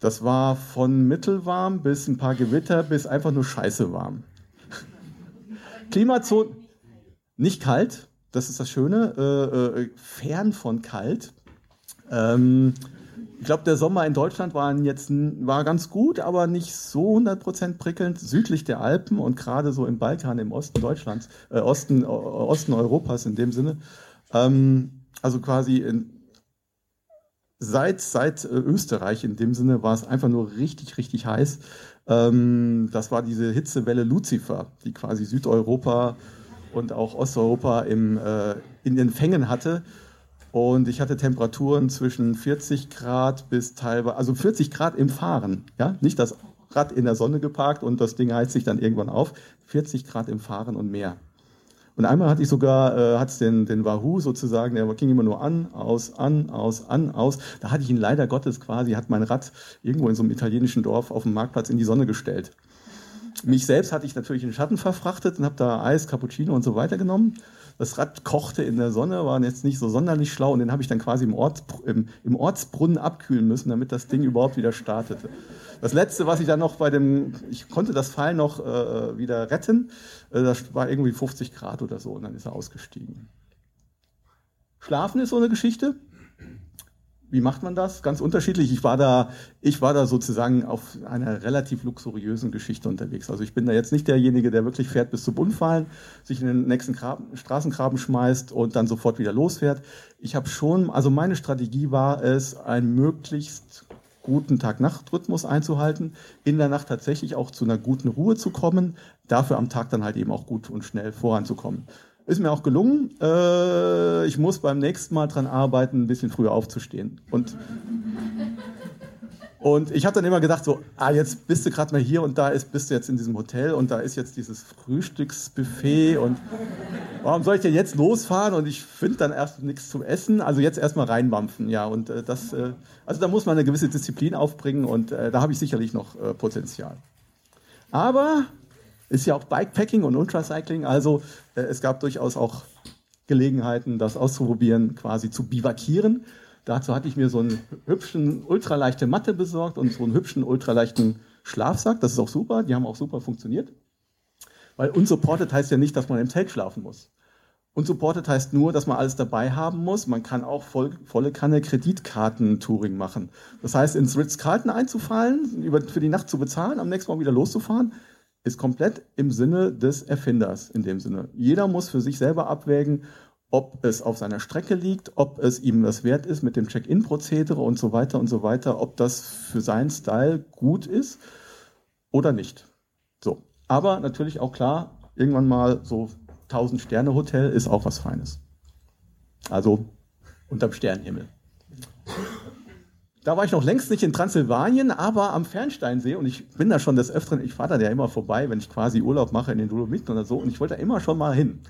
Das war von mittelwarm bis ein paar Gewitter bis einfach nur scheiße warm. Klimazone, nicht kalt, das ist das Schöne, äh, äh, fern von kalt. Ähm, ich glaube, der Sommer in Deutschland war jetzt war ganz gut, aber nicht so 100% prickelnd. Südlich der Alpen und gerade so im Balkan, im Osten Deutschlands, äh, Osten, Osten Europas in dem Sinne. Ähm, also quasi in, seit, seit äh, Österreich in dem Sinne war es einfach nur richtig, richtig heiß. Ähm, das war diese Hitzewelle Lucifer, die quasi Südeuropa und auch Osteuropa im, äh, in den Fängen hatte. Und ich hatte Temperaturen zwischen 40 Grad bis teilweise, also 40 Grad im Fahren, ja, nicht das Rad in der Sonne geparkt und das Ding heizt sich dann irgendwann auf, 40 Grad im Fahren und mehr. Und einmal hatte ich sogar, äh, hat es den, den Wahoo sozusagen, der ging immer nur an, aus, an, aus, an, aus. Da hatte ich ihn leider Gottes quasi, hat mein Rad irgendwo in so einem italienischen Dorf auf dem Marktplatz in die Sonne gestellt. Mich selbst hatte ich natürlich in den Schatten verfrachtet und habe da Eis, Cappuccino und so weiter genommen. Das Rad kochte in der Sonne, war jetzt nicht so sonderlich schlau und den habe ich dann quasi im, Orts, im, im, Ortsbrunnen abkühlen müssen, damit das Ding überhaupt wieder startete. Das letzte, was ich dann noch bei dem, ich konnte das Pfeil noch äh, wieder retten, äh, das war irgendwie 50 Grad oder so und dann ist er ausgestiegen. Schlafen ist so eine Geschichte. Wie macht man das? Ganz unterschiedlich. Ich war da, ich war da sozusagen auf einer relativ luxuriösen Geschichte unterwegs. Also ich bin da jetzt nicht derjenige, der wirklich fährt bis zum Unfallen, sich in den nächsten Graben, Straßengraben schmeißt und dann sofort wieder losfährt. Ich habe schon, also meine Strategie war es, einen möglichst guten Tag-Nacht-Rhythmus einzuhalten, in der Nacht tatsächlich auch zu einer guten Ruhe zu kommen, dafür am Tag dann halt eben auch gut und schnell voranzukommen. Ist mir auch gelungen. Äh, ich muss beim nächsten Mal dran arbeiten, ein bisschen früher aufzustehen. Und, und ich habe dann immer gedacht, so, ah, jetzt bist du gerade mal hier und da ist, bist du jetzt in diesem Hotel und da ist jetzt dieses Frühstücksbuffet und warum soll ich denn jetzt losfahren und ich finde dann erst nichts zum Essen? Also jetzt erstmal reinwampfen, ja. Und äh, das, äh, also da muss man eine gewisse Disziplin aufbringen und äh, da habe ich sicherlich noch äh, Potenzial. Aber ist ja auch Bikepacking und Ultracycling, also äh, es gab durchaus auch Gelegenheiten, das auszuprobieren, quasi zu bivakieren. Dazu hatte ich mir so einen hübschen, ultraleichte Matte besorgt und so einen hübschen, ultraleichten Schlafsack. Das ist auch super, die haben auch super funktioniert. Weil unsupported heißt ja nicht, dass man im Zelt schlafen muss. Unsupported heißt nur, dass man alles dabei haben muss. Man kann auch voll, volle Kanne Kreditkarten-Touring machen. Das heißt, ins Ritz-Carlton einzufallen, über, für die Nacht zu bezahlen, am nächsten Mal wieder loszufahren, ist komplett im Sinne des Erfinders in dem Sinne. Jeder muss für sich selber abwägen, ob es auf seiner Strecke liegt, ob es ihm das wert ist mit dem Check-in-Prozedere und so weiter und so weiter, ob das für seinen Style gut ist oder nicht. So. Aber natürlich auch klar, irgendwann mal so 1000 Sterne Hotel ist auch was Feines. Also unterm Sternenhimmel. Da war ich noch längst nicht in Transsilvanien, aber am Fernsteinsee und ich bin da schon des Öfteren, ich fahre da ja immer vorbei, wenn ich quasi Urlaub mache in den Dolomiten oder so und ich wollte da immer schon mal hin.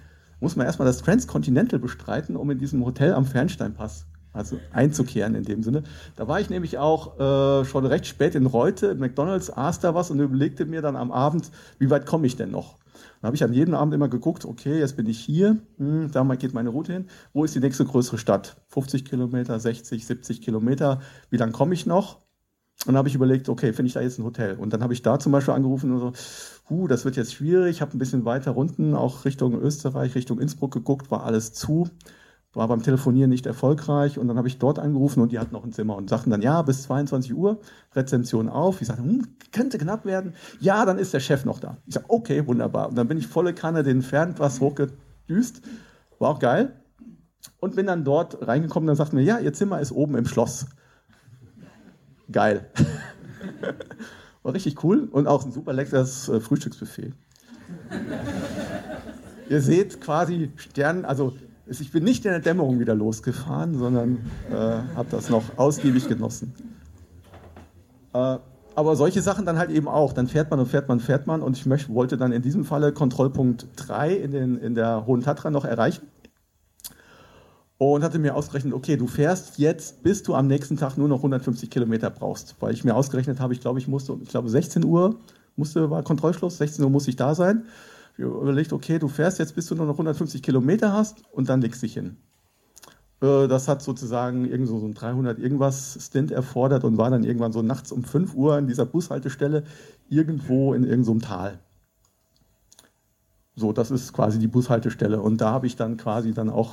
Muss man erstmal das Transcontinental bestreiten, um in diesem Hotel am Fernsteinpass also einzukehren in dem Sinne. Da war ich nämlich auch äh, schon recht spät in Reute, McDonalds, aß da was und überlegte mir dann am Abend, wie weit komme ich denn noch? Dann habe ich an jedem Abend immer geguckt, okay, jetzt bin ich hier, hm, da geht meine Route hin. Wo ist die nächste größere Stadt? 50 Kilometer, 60, 70 Kilometer. Wie lange komme ich noch? Und dann habe ich überlegt, okay, finde ich da jetzt ein Hotel? Und dann habe ich da zum Beispiel angerufen und so, huh, das wird jetzt schwierig. Habe ein bisschen weiter unten, auch Richtung Österreich, Richtung Innsbruck geguckt, war alles zu. War beim Telefonieren nicht erfolgreich und dann habe ich dort angerufen und die hatten noch ein Zimmer und sagten dann, ja, bis 22 Uhr, Rezension auf. Ich sagte, hm, könnte knapp werden. Ja, dann ist der Chef noch da. Ich sage, okay, wunderbar. Und dann bin ich volle Kanne den Fernpass hochgedüst. War auch geil. Und bin dann dort reingekommen und dann sagten mir, ja, ihr Zimmer ist oben im Schloss. Geil. War richtig cool und auch ein super leckeres äh, Frühstücksbuffet. Ihr seht quasi Sternen, also ich bin nicht in der Dämmerung wieder losgefahren, sondern äh, habe das noch ausgiebig genossen. Äh, aber solche Sachen dann halt eben auch. Dann fährt man und fährt man, fährt man. Und ich möchte, wollte dann in diesem Falle Kontrollpunkt 3 in, den, in der Hohen Tatra noch erreichen. Und hatte mir ausgerechnet, okay, du fährst jetzt, bis du am nächsten Tag nur noch 150 Kilometer brauchst. Weil ich mir ausgerechnet habe, ich glaube, ich musste, ich glaube 16 Uhr musste, war Kontrollschluss, 16 Uhr muss ich da sein überlegt, okay, du fährst jetzt, bis du nur noch 150 Kilometer hast und dann legst dich hin. Äh, das hat sozusagen irgend so ein 300 irgendwas Stint erfordert und war dann irgendwann so nachts um 5 Uhr an dieser Bushaltestelle irgendwo in irgendeinem so Tal. So, das ist quasi die Bushaltestelle. Und da habe ich dann quasi dann auch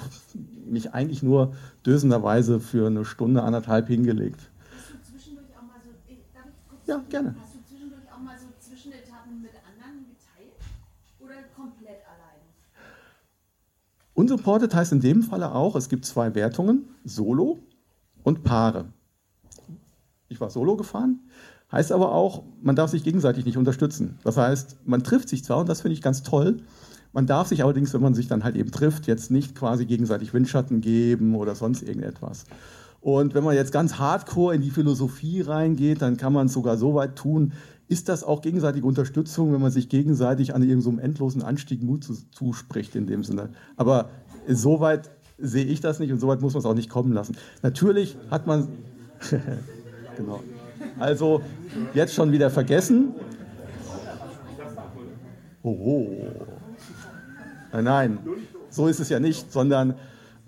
mich eigentlich nur dösenderweise für eine Stunde, anderthalb hingelegt. Hast du zwischendurch auch mal so, ja, gerne. Unsupported heißt in dem Falle auch, es gibt zwei Wertungen, Solo und Paare. Ich war Solo gefahren, heißt aber auch, man darf sich gegenseitig nicht unterstützen. Das heißt, man trifft sich zwar, und das finde ich ganz toll, man darf sich allerdings, wenn man sich dann halt eben trifft, jetzt nicht quasi gegenseitig Windschatten geben oder sonst irgendetwas. Und wenn man jetzt ganz hardcore in die Philosophie reingeht, dann kann man es sogar so weit tun, ist das auch gegenseitige Unterstützung, wenn man sich gegenseitig an irgendeinem so endlosen Anstieg Mut zuspricht in dem Sinne. Aber soweit sehe ich das nicht und soweit muss man es auch nicht kommen lassen. Natürlich hat man, genau, also jetzt schon wieder vergessen. Oh, nein, nein, so ist es ja nicht, sondern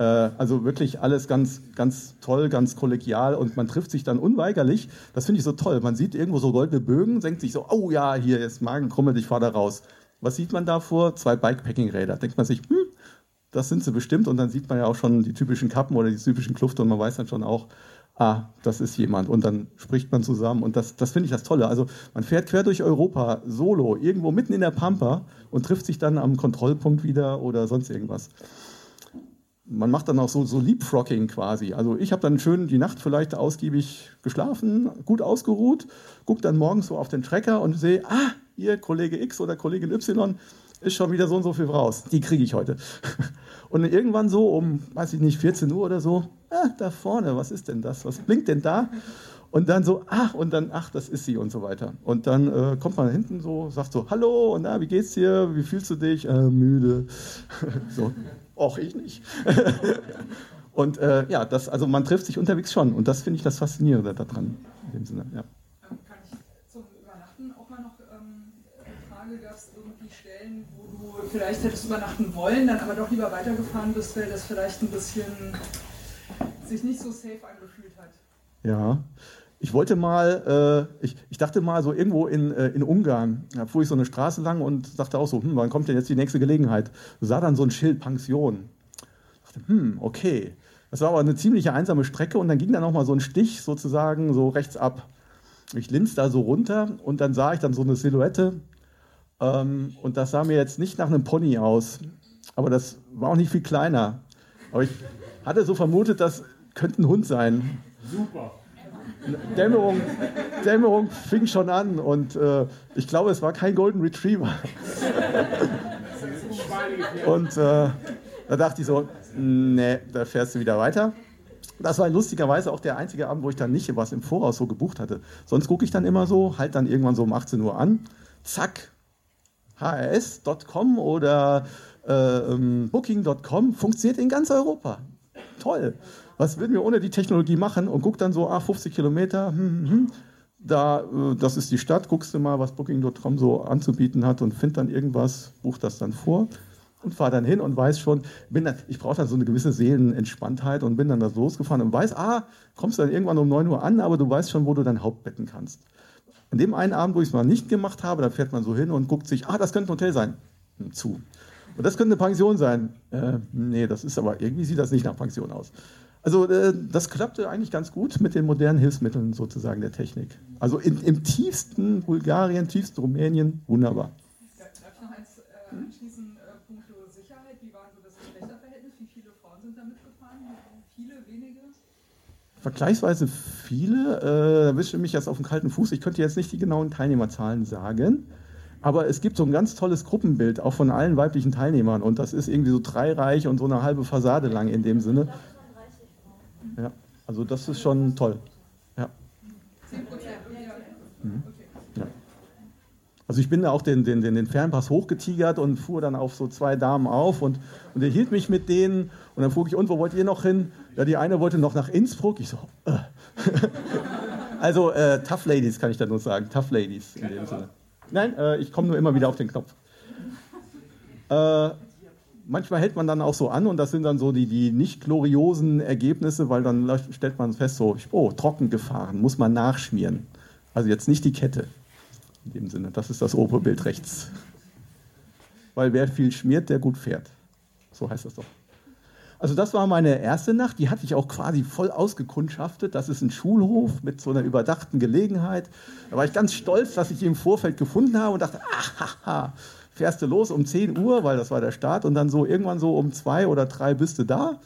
also wirklich alles ganz, ganz toll, ganz kollegial und man trifft sich dann unweigerlich. Das finde ich so toll. Man sieht irgendwo so goldene Bögen, denkt sich so, oh ja, hier ist Magenkrummel, ich fahre da raus. Was sieht man da vor? Zwei Bikepacking-Räder. Denkt man sich, hm, das sind sie bestimmt und dann sieht man ja auch schon die typischen Kappen oder die typischen Klufte und man weiß dann schon auch, ah, das ist jemand und dann spricht man zusammen und das, das finde ich das Tolle. Also man fährt quer durch Europa solo, irgendwo mitten in der Pampa und trifft sich dann am Kontrollpunkt wieder oder sonst irgendwas man macht dann auch so, so Leapfrogging quasi. Also ich habe dann schön die Nacht vielleicht ausgiebig geschlafen, gut ausgeruht, gucke dann morgens so auf den Tracker und sehe, ah, hier Kollege X oder Kollegin Y ist schon wieder so und so viel raus. Die kriege ich heute. Und irgendwann so um, weiß ich nicht, 14 Uhr oder so, ah, da vorne, was ist denn das? Was blinkt denn da? Und dann so, ach, und dann, ach, das ist sie und so weiter. Und dann äh, kommt man hinten so, sagt so, hallo, und na, wie geht's dir? Wie fühlst du dich? Äh, müde. so, Och, ich nicht. und äh, ja, das, also man trifft sich unterwegs schon und das finde ich das Faszinierende daran. In dem Sinne, ja. Ähm, kann ich zum Übernachten auch mal noch ähm, eine Frage, gab es irgendwie Stellen, wo du vielleicht hättest übernachten wollen, dann aber doch lieber weitergefahren bist, weil das vielleicht ein bisschen sich nicht so safe angefühlt hat? Ja, ich wollte mal, äh, ich, ich, dachte mal so irgendwo in, äh, in Ungarn, da fuhr ich so eine Straße lang und dachte auch so, hm, wann kommt denn jetzt die nächste Gelegenheit? Sah dann so ein Schild Pension. Dachte, hm, okay. Das war aber eine ziemlich einsame Strecke und dann ging da nochmal so ein Stich sozusagen so rechts ab. Ich linste da so runter und dann sah ich dann so eine Silhouette ähm, und das sah mir jetzt nicht nach einem Pony aus, aber das war auch nicht viel kleiner. Aber ich hatte so vermutet, das könnte ein Hund sein. Super. Dämmerung, Dämmerung fing schon an und äh, ich glaube, es war kein Golden Retriever. und äh, da dachte ich so, nee, da fährst du wieder weiter. Das war lustigerweise auch der einzige Abend, wo ich dann nicht was im Voraus so gebucht hatte. Sonst gucke ich dann immer so, halt dann irgendwann so um 18 Uhr an, zack, hrs.com oder äh, ähm, booking.com funktioniert in ganz Europa. Toll was würden wir ohne die Technologie machen? Und guck dann so, ah, 50 Kilometer, hm, hm, hm, da, äh, das ist die Stadt, guckst du mal, was Booking.com so anzubieten hat und find dann irgendwas, buch das dann vor. und fahre dann hin und weiß schon, bin dann, ich brauche dann so eine gewisse Seelenentspanntheit und bin dann da losgefahren und weiß, ah, kommst dann irgendwann um 9 Uhr an, aber du weißt schon, wo du dein Haupt betten kannst. An dem einen Abend, wo ich es mal nicht gemacht habe, da fährt man so hin und guckt sich, ah, das könnte ein Hotel sein, hm, zu. Und das könnte eine Pension sein. Äh, nee, das ist aber, irgendwie sieht das nicht nach Pension aus. Also äh, das klappte eigentlich ganz gut mit den modernen Hilfsmitteln sozusagen der Technik. Also in, im tiefsten Bulgarien, tiefsten Rumänien, wunderbar. Darf ich noch eins äh, anschließen, äh, punkto Sicherheit? Wie war so das Geschlechterverhältnis? Wie viele Frauen sind da mitgefahren? Viele, wenige? Vergleichsweise viele. Äh, da wische mich jetzt auf den kalten Fuß. Ich könnte jetzt nicht die genauen Teilnehmerzahlen sagen. Aber es gibt so ein ganz tolles Gruppenbild, auch von allen weiblichen Teilnehmern. Und das ist irgendwie so dreireich und so eine halbe Fassade lang in dem Sinne. Ja, also das ist schon toll. Ja. 10 Prozent? Mhm. ja. Also ich bin da auch den, den, den, den Fernpass hochgetigert und fuhr dann auf so zwei Damen auf und, und er hielt mich mit denen und dann frug ich, und wo wollt ihr noch hin? Ja, die eine wollte noch nach Innsbruck. Ich so, äh. also äh, Tough Ladies kann ich da nur sagen, Tough Ladies in dem Sinne. Nein, äh, ich komme nur immer wieder auf den Knopf. Äh, manchmal hält man dann auch so an und das sind dann so die, die nicht gloriosen Ergebnisse, weil dann stellt man fest, so, oh, trocken gefahren, muss man nachschmieren. Also jetzt nicht die Kette. In dem Sinne, das ist das obere Bild rechts. Weil wer viel schmiert, der gut fährt. So heißt das doch. Also das war meine erste Nacht, die hatte ich auch quasi voll ausgekundschaftet. Das ist ein Schulhof mit so einer überdachten Gelegenheit. Da war ich ganz stolz, dass ich ihn im Vorfeld gefunden habe und dachte, ah, fährst du los um 10 Uhr, weil das war der Start, und dann so irgendwann so um zwei oder drei bist du da.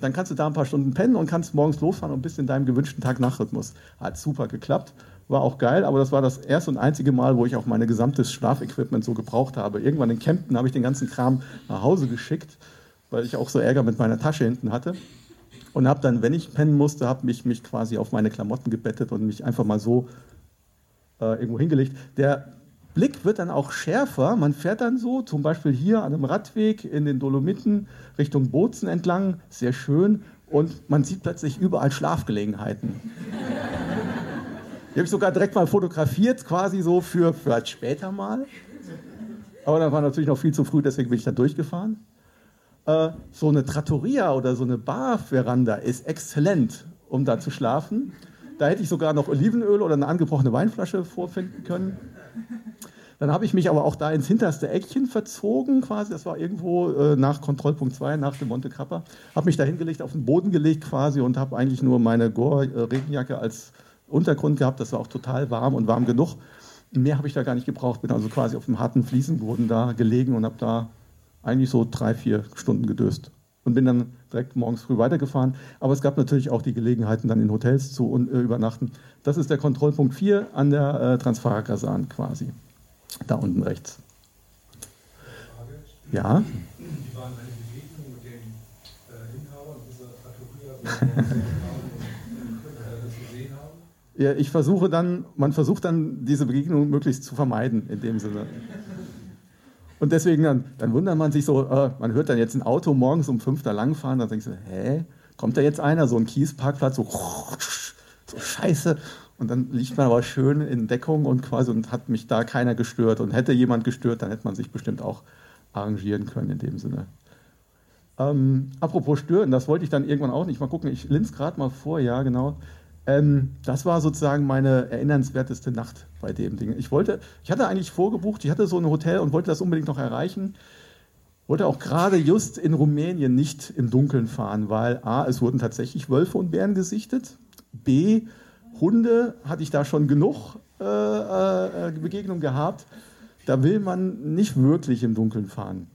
Dann kannst du da ein paar Stunden pennen und kannst morgens losfahren und bist in deinem gewünschten Tag-Nacht-Rhythmus. Hat super geklappt, war auch geil, aber das war das erste und einzige Mal, wo ich auch mein gesamtes Schlafequipment so gebraucht habe. Irgendwann in Kempten habe ich den ganzen Kram nach Hause geschickt, weil ich auch so Ärger mit meiner Tasche hinten hatte. Und habe dann, wenn ich pennen musste, habe mich, mich quasi auf meine Klamotten gebettet und mich einfach mal so äh, irgendwo hingelegt. Der Blick wird dann auch schärfer. Man fährt dann so, zum Beispiel hier an einem Radweg in den Dolomiten Richtung Bozen entlang, sehr schön, und man sieht plötzlich überall Schlafgelegenheiten. Die habe ich sogar direkt mal fotografiert, quasi so für vielleicht später mal. Aber dann war natürlich noch viel zu früh, deswegen bin ich da durchgefahren. Äh, so eine Trattoria oder so eine Barveranda ist exzellent, um da zu schlafen. Da hätte ich sogar noch Olivenöl oder eine angebrochene Weinflasche vorfinden können. Dann habe ich mich aber auch da ins hinterste Eckchen verzogen, quasi. Das war irgendwo äh, nach Kontrollpunkt 2, nach dem Monte Kappa. Habe mich da hingelegt, auf den Boden gelegt quasi und habe eigentlich nur meine Gore-Regenjacke als Untergrund gehabt. Das war auch total warm und warm genug. Mehr habe ich da gar nicht gebraucht. Bin also quasi auf dem harten Fliesenboden da gelegen und habe da eigentlich so drei, vier Stunden gedöst. Und bin dann direkt morgens früh weitergefahren. Aber es gab natürlich auch die Gelegenheiten, dann in Hotels zu äh, übernachten. Das ist der Kontrollpunkt 4 an der äh, Transfara-Kasan quasi. Da unten rechts. Frage. Ja? Wie waren eine Begegnung mit den äh, Inhabern dieser Trattoria, Sie das gesehen haben? Ja, ich versuche dann, man versucht dann, diese Begegnung möglichst zu vermeiden, in dem Sinne. Und deswegen dann, dann wundert man sich so, äh, man hört dann jetzt ein Auto morgens um fünf da langfahren, dann denkst du, hä, kommt da jetzt einer, so ein Kiesparkplatz, so, so scheiße. Und dann liegt man aber schön in Deckung und quasi und hat mich da keiner gestört. Und hätte jemand gestört, dann hätte man sich bestimmt auch arrangieren können in dem Sinne. Ähm, apropos stören, das wollte ich dann irgendwann auch nicht. Mal gucken, ich links gerade mal vor, ja, genau. Ähm, das war sozusagen meine erinnernswerteste Nacht bei dem Ding. Ich wollte, ich hatte eigentlich vorgebucht, ich hatte so ein Hotel und wollte das unbedingt noch erreichen. Wollte auch gerade just in Rumänien nicht im Dunkeln fahren, weil A, es wurden tatsächlich Wölfe und Bären gesichtet. B, Hunde hatte ich da schon genug äh, äh, Begegnungen gehabt. Da will man nicht wirklich im Dunkeln fahren.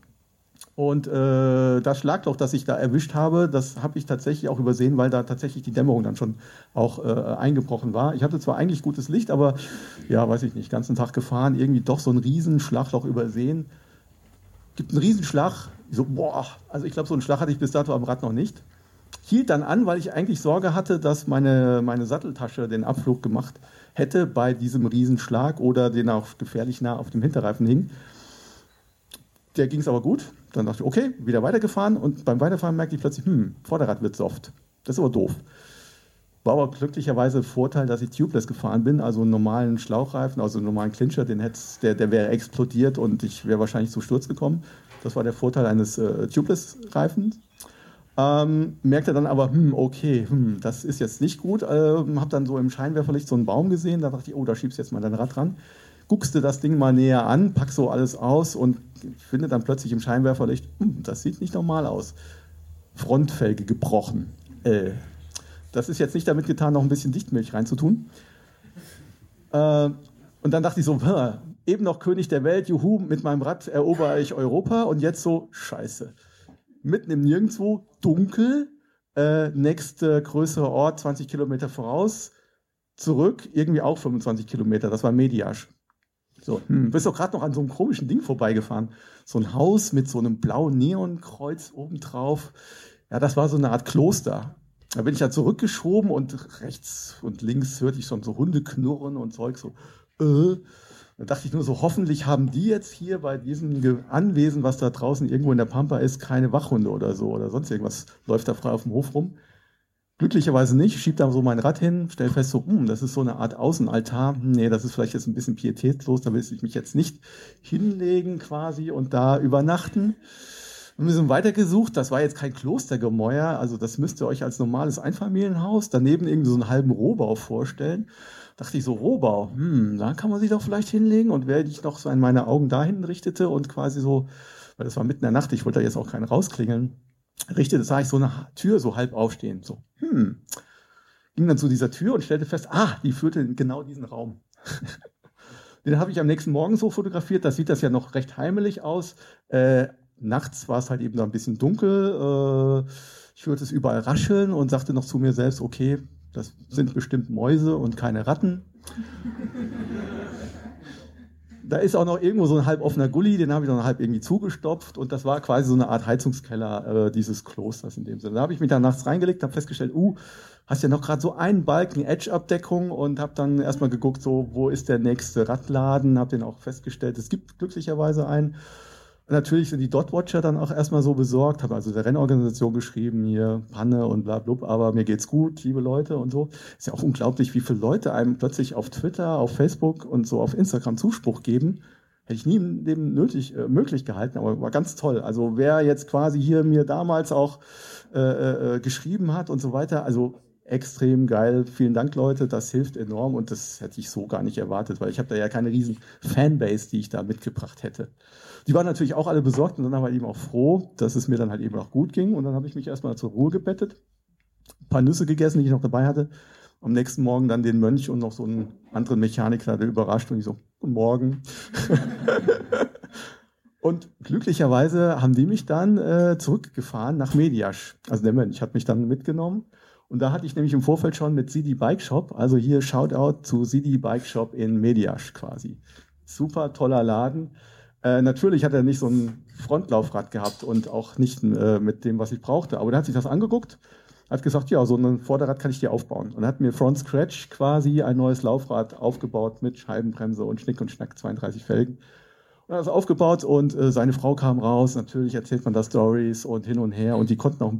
Und äh, das Schlagloch, das ich da erwischt habe, das habe ich tatsächlich auch übersehen, weil da tatsächlich die Dämmerung dann schon auch äh, eingebrochen war. Ich hatte zwar eigentlich gutes Licht, aber ja, weiß ich nicht, ganzen Tag gefahren, irgendwie doch so ein riesen Schlagloch übersehen. Gibt einen Riesenschlag. Ich so, boah, also ich glaube, so einen Schlag hatte ich bis dato am Rad noch nicht. Hielt dann an, weil ich eigentlich Sorge hatte, dass meine, meine Satteltasche den Abflug gemacht hätte bei diesem Riesenschlag oder den auch gefährlich nah auf dem Hinterreifen hing. Der ging es aber gut dann dachte ich, okay, wieder weitergefahren und beim Weiterfahren merkte ich plötzlich, hm, Vorderrad wird soft. Das ist aber doof. War aber glücklicherweise Vorteil, dass ich tubeless gefahren bin, also einen normalen Schlauchreifen, also einen normalen Clincher, den der, der wäre explodiert und ich wäre wahrscheinlich zu Sturz gekommen. Das war der Vorteil eines äh, Tubeless-Reifens. Ähm, merkte dann aber, hm, okay, hm, das ist jetzt nicht gut. Ähm, hab dann so im Scheinwerferlicht so einen Baum gesehen, da dachte ich, oh, da schiebst jetzt mal dein Rad ran. Guckst du das Ding mal näher an, pack so alles aus und finde dann plötzlich im Scheinwerferlicht, hm, das sieht nicht normal aus. Frontfelge gebrochen. Äh, das ist jetzt nicht damit getan, noch ein bisschen Dichtmilch reinzutun. Äh, und dann dachte ich so, eben noch König der Welt, juhu, mit meinem Rad erobere ich Europa und jetzt so, scheiße. Mitten im Nirgendwo, dunkel, äh, nächste größere Ort 20 Kilometer voraus, zurück, irgendwie auch 25 Kilometer, das war Mediasch. So, hm, bist doch gerade noch an so einem komischen Ding vorbeigefahren. So ein Haus mit so einem blauen Neonkreuz obendrauf. Ja, das war so eine Art Kloster. Da bin ich ja zurückgeschoben und rechts und links hörte ich schon so Hunde knurren und Zeug so. Äh. Da dachte ich nur so, hoffentlich haben die jetzt hier bei diesem Anwesen, was da draußen irgendwo in der Pampa ist, keine Wachhunde oder so oder sonst irgendwas läuft da frei auf dem Hof rum. Glücklicherweise nicht, schieb da so mein Rad hin, stell fest so, hm, das ist so eine Art Außenaltar. Nee, das ist vielleicht jetzt ein bisschen pietätlos, da will ich mich jetzt nicht hinlegen quasi und da übernachten. Und wir sind weitergesucht, das war jetzt kein Klostergemäuer, also das müsst ihr euch als normales Einfamilienhaus daneben irgendwie so einen halben Rohbau vorstellen dachte ich so, Rohbau, hm, da kann man sich doch vielleicht hinlegen. Und während ich noch so an meine Augen dahin richtete und quasi so, weil das war mitten in der Nacht, ich wollte da jetzt auch keinen rausklingeln, richtete, sah ich so eine Tür so halb aufstehen. So, hm. Ging dann zu dieser Tür und stellte fest, ah, die führte in genau diesen Raum. Den habe ich am nächsten Morgen so fotografiert. Da sieht das ja noch recht heimelig aus. Äh, nachts war es halt eben da ein bisschen dunkel. Äh, ich hörte es überall rascheln und sagte noch zu mir selbst, okay, das sind bestimmt Mäuse und keine Ratten. Da ist auch noch irgendwo so ein halb offener Gully, den habe ich noch halb irgendwie zugestopft und das war quasi so eine Art Heizungskeller äh, dieses Klosters in dem Sinne. Da habe ich mich dann nachts reingelegt, habe festgestellt, uh, hast ja noch gerade so einen Balken Edge-Abdeckung und habe dann erstmal geguckt, so wo ist der nächste Radladen, habe den auch festgestellt, es gibt glücklicherweise einen Natürlich sind die Dot-Watcher dann auch erstmal so besorgt, habe also der Rennorganisation geschrieben, hier Panne und bla bla, aber mir geht's gut, liebe Leute und so. Ist ja auch unglaublich, wie viele Leute einem plötzlich auf Twitter, auf Facebook und so auf Instagram Zuspruch geben. Hätte ich nie im Leben nötig, äh, möglich gehalten, aber war ganz toll. Also wer jetzt quasi hier mir damals auch äh, äh, äh geschrieben hat und so weiter, also extrem geil. Vielen Dank, Leute. Das hilft enorm und das hätte ich so gar nicht erwartet, weil ich habe da ja keine riesen Fanbase, die ich da mitgebracht hätte. Die waren natürlich auch alle besorgt und dann aber eben auch froh, dass es mir dann halt eben auch gut ging. Und dann habe ich mich erstmal zur Ruhe gebettet, ein paar Nüsse gegessen, die ich noch dabei hatte. Am nächsten Morgen dann den Mönch und noch so einen anderen Mechaniker, der überrascht und ich so, guten Morgen. und glücklicherweise haben die mich dann äh, zurückgefahren nach Mediasch. Also der Mönch hat mich dann mitgenommen. Und da hatte ich nämlich im Vorfeld schon mit Sidi Bike Shop, also hier Shoutout zu Sidi Bike Shop in Mediasch quasi. Super toller Laden. Äh, natürlich hat er nicht so ein Frontlaufrad gehabt und auch nicht äh, mit dem, was ich brauchte. Aber er hat sich das angeguckt, hat gesagt, ja, so ein Vorderrad kann ich dir aufbauen. Und hat mir Front Scratch quasi ein neues Laufrad aufgebaut mit Scheibenbremse und Schnick und Schnack 32 Felgen. Und hat es aufgebaut und äh, seine Frau kam raus. Natürlich erzählt man da Stories und hin und her. Und die konnten auch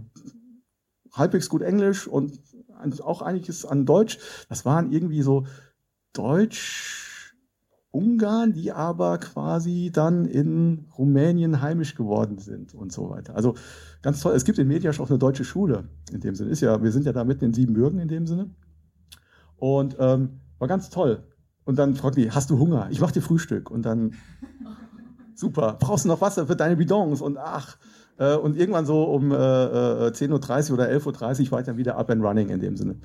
halbwegs gut Englisch und auch einiges an Deutsch. Das waren irgendwie so Deutsch, Ungarn, die aber quasi dann in Rumänien heimisch geworden sind und so weiter. Also ganz toll. Es gibt in Mediasch auch eine deutsche Schule in dem Sinne. Ist ja, wir sind ja da mitten in Siebenbürgen in dem Sinne. Und ähm, war ganz toll. Und dann fragt die, hast du Hunger? Ich mach dir Frühstück. Und dann, super, brauchst du noch Wasser für deine Bidons? Und ach, äh, und irgendwann so um äh, 10.30 äh, Uhr oder 11.30 Uhr war ich dann wieder up and running in dem Sinne.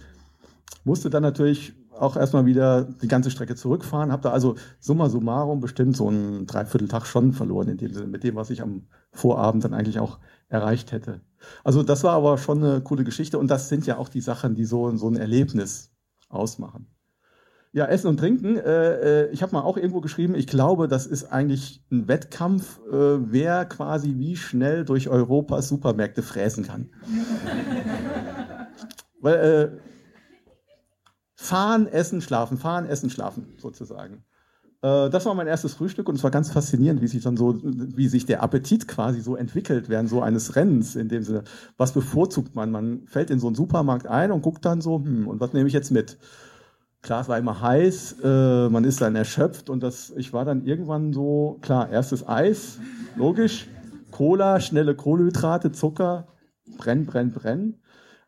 Musste dann natürlich auch erstmal wieder die ganze Strecke zurückfahren. Habe da also summa summarum bestimmt so einen Dreivierteltag schon verloren, in dem Sinne, mit dem, was ich am Vorabend dann eigentlich auch erreicht hätte. Also das war aber schon eine coole Geschichte und das sind ja auch die Sachen, die so, so ein Erlebnis ausmachen. Ja, Essen und Trinken. Äh, äh ich habe mal auch irgendwo geschrieben, ich glaube, das ist eigentlich ein Wettkampf, äh, wer quasi wie schnell durch Europas Supermärkte fräsen kann. Weil äh, Fahren, essen, schlafen, fahren, essen, schlafen, sozusagen. Äh, das war mein erstes Frühstück und es war ganz faszinierend, wie sich dann so, wie sich der Appetit quasi so entwickelt während so eines Rennens. In dem Sinne, was bevorzugt man? Man fällt in so einen Supermarkt ein und guckt dann so, hm, und was nehme ich jetzt mit? Klar, es war immer heiß, äh, man ist dann erschöpft und das, ich war dann irgendwann so, klar, erstes Eis, logisch, Cola, schnelle Kohlenhydrate, Zucker, brenn, brenn, brenn.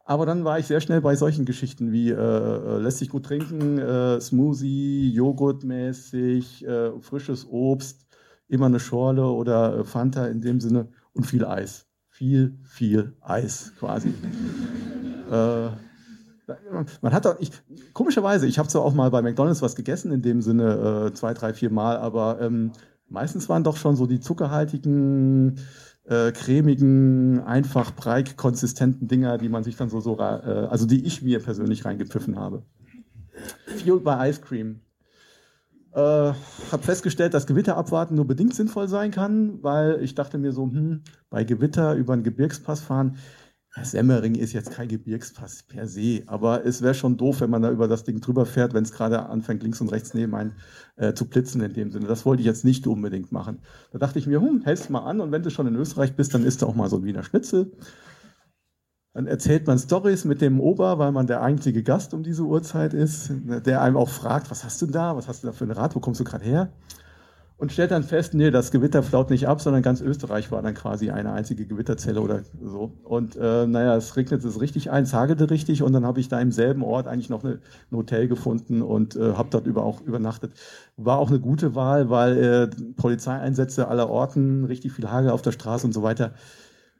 Aber dann war ich sehr schnell bei solchen Geschichten wie äh, äh lässt sich gut trinken, äh, Smoothie, Joghurtmäßig, äh, frisches Obst, immer eine Schorle oder äh, Fanta in dem Sinne und viel Eis. Viel, viel Eis quasi. äh, man hat auch, ich, komischerweise, ich habe zwar auch mal bei McDonalds was gegessen, in dem Sinne äh, zwei, drei, vier Mal, aber ähm, meistens waren doch schon so die zuckerhaltigen, äh, cremigen, einfach breit konsistenten Dinger, die man sich dann so, so äh, also die ich mir persönlich reingepfiffen habe. Fueled by Ice Cream. Äh, habe festgestellt, dass Gewitter abwarten nur bedingt sinnvoll sein kann, weil ich dachte mir so, hm, bei Gewitter über einen Gebirgspass fahren, Semmering ist jetzt kein Gebirgspass per se, aber es wäre schon doof, wenn man da über das Ding drüber fährt, wenn es gerade anfängt, links und rechts neben einen äh, zu blitzen in dem Sinne. Das wollte ich jetzt nicht unbedingt machen. Da dachte ich mir, hm, hältst mal an und wenn du schon in Österreich bist, dann isst du auch mal so ein Wiener Schnitzel. Dann erzählt man Stories mit dem Ober, weil man der einzige Gast um diese Uhrzeit ist, der einem auch fragt, was hast du da, was hast du da für ein Rad, wo kommst du gerade her? Und stellt dann fest, nee, das Gewitter flaut nicht ab, sondern ganz Österreich war dann quasi eine einzige Gewitterzelle oder so. Und äh, naja, es regnet es richtig ein, es hagelte richtig und dann habe ich da im selben Ort eigentlich noch eine, ein Hotel gefunden und äh, habe dort über auch übernachtet. War auch eine gute Wahl, weil äh, Polizeieinsätze aller Orten, richtig viel Hagel auf der Straße und so weiter.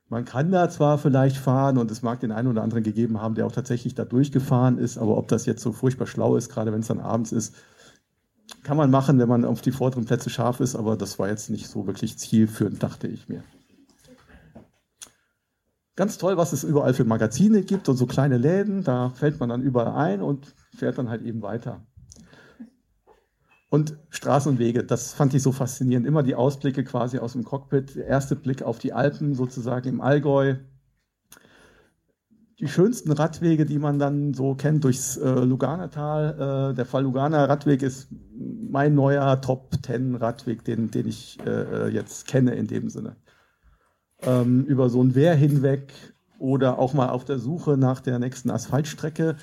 Man kann da zwar vielleicht fahren und es mag den einen oder anderen gegeben haben, der auch tatsächlich da durchgefahren ist, aber ob das jetzt so furchtbar schlau ist, gerade wenn es dann abends ist, kann man machen, wenn man auf die vorderen Plätze scharf ist, aber das war jetzt nicht so wirklich zielführend, dachte ich mir. Ganz toll, was es überall für Magazine gibt und so kleine Läden, da fällt man dann überall ein und fährt dann halt eben weiter. Und Straßen und Wege, das fand ich so faszinierend. Immer die Ausblicke quasi aus dem Cockpit, der erste Blick auf die Alpen sozusagen im Allgäu, die schönsten Radwege, die man dann so kennt, durchs äh, Luganertal. Äh, der Fall Luganer Radweg ist mein neuer Top Ten Radweg, den, den ich äh, jetzt kenne in dem Sinne. Ähm, über so ein Wehr hinweg oder auch mal auf der Suche nach der nächsten Asphaltstrecke,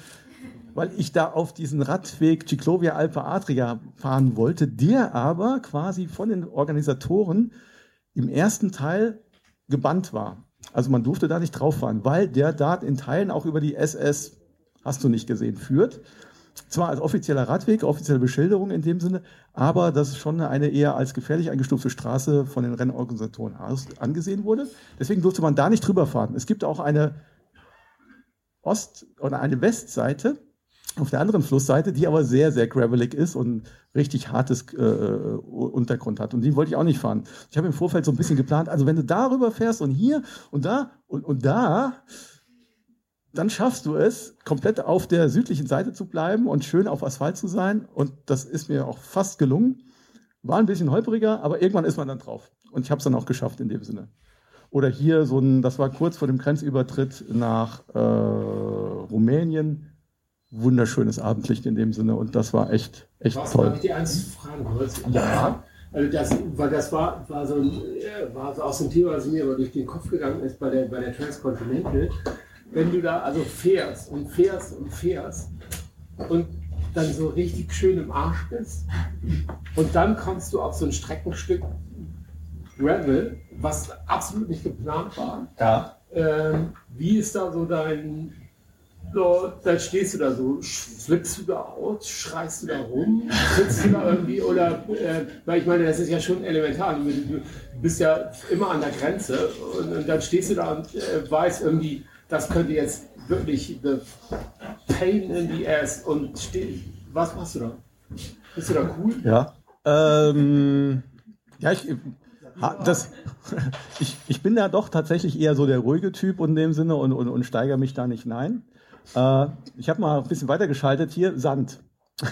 weil ich da auf diesen Radweg Ciclovia Alpe Adria fahren wollte, der aber quasi von den Organisatoren im ersten Teil gebannt war. Also man durfte da nicht drauf fahren, weil der da in Teilen auch über die SS, hast du nicht gesehen, führt. Zwar als offizieller Radweg, offizielle Beschilderung in dem Sinne, aber das ist schon eine eher als gefährlich eingestufte Straße von den Rennorganisatoren angesehen wurde. Deswegen durfte man da nicht drüber fahren. Es gibt auch eine Ost- oder eine Westseite, auf der anderen Flussseite, die aber sehr, sehr gravelig ist und richtig hartes äh, Untergrund hat. Und die wollte ich auch nicht fahren. Ich habe im Vorfeld so ein bisschen geplant, also wenn du darüber fährst und hier und da und, und da, dann schaffst du es, komplett auf der südlichen Seite zu bleiben und schön auf Asphalt zu sein. Und das ist mir auch fast gelungen. War ein bisschen holpriger, aber irgendwann ist man dann drauf. Und ich habe es dann auch geschafft in dem Sinne. Oder hier so ein, das war kurz vor dem Grenzübertritt nach äh, Rumänien wunderschönes Abendlicht in dem Sinne und das war echt, echt Was, toll. Darf ich die eins fragen? Ja. Also das, weil das war, war, so ein, war auch so ein Thema, was mir aber durch den Kopf gegangen ist bei der, bei der Transcontinental. Wenn du da also fährst und fährst und fährst und dann so richtig schön im Arsch bist und dann kommst du auf so ein Streckenstück Gravel, was absolut nicht geplant war. Ja. Ähm, wie ist da so dein, so, dann stehst du da so, flippst du da aus, schreist du da rum, sitzt du da irgendwie oder, äh, weil ich meine, das ist ja schon elementar. Du, du bist ja immer an der Grenze und, und dann stehst du da und äh, weißt irgendwie, das könnte jetzt wirklich the pain in the ass und steh, was machst du da? Bist du da cool? Ja. Ähm, ja, ich, das, ich, ich bin da doch tatsächlich eher so der ruhige Typ in dem Sinne und, und, und steigere mich da nicht hinein. Äh, ich habe mal ein bisschen weitergeschaltet hier, Sand.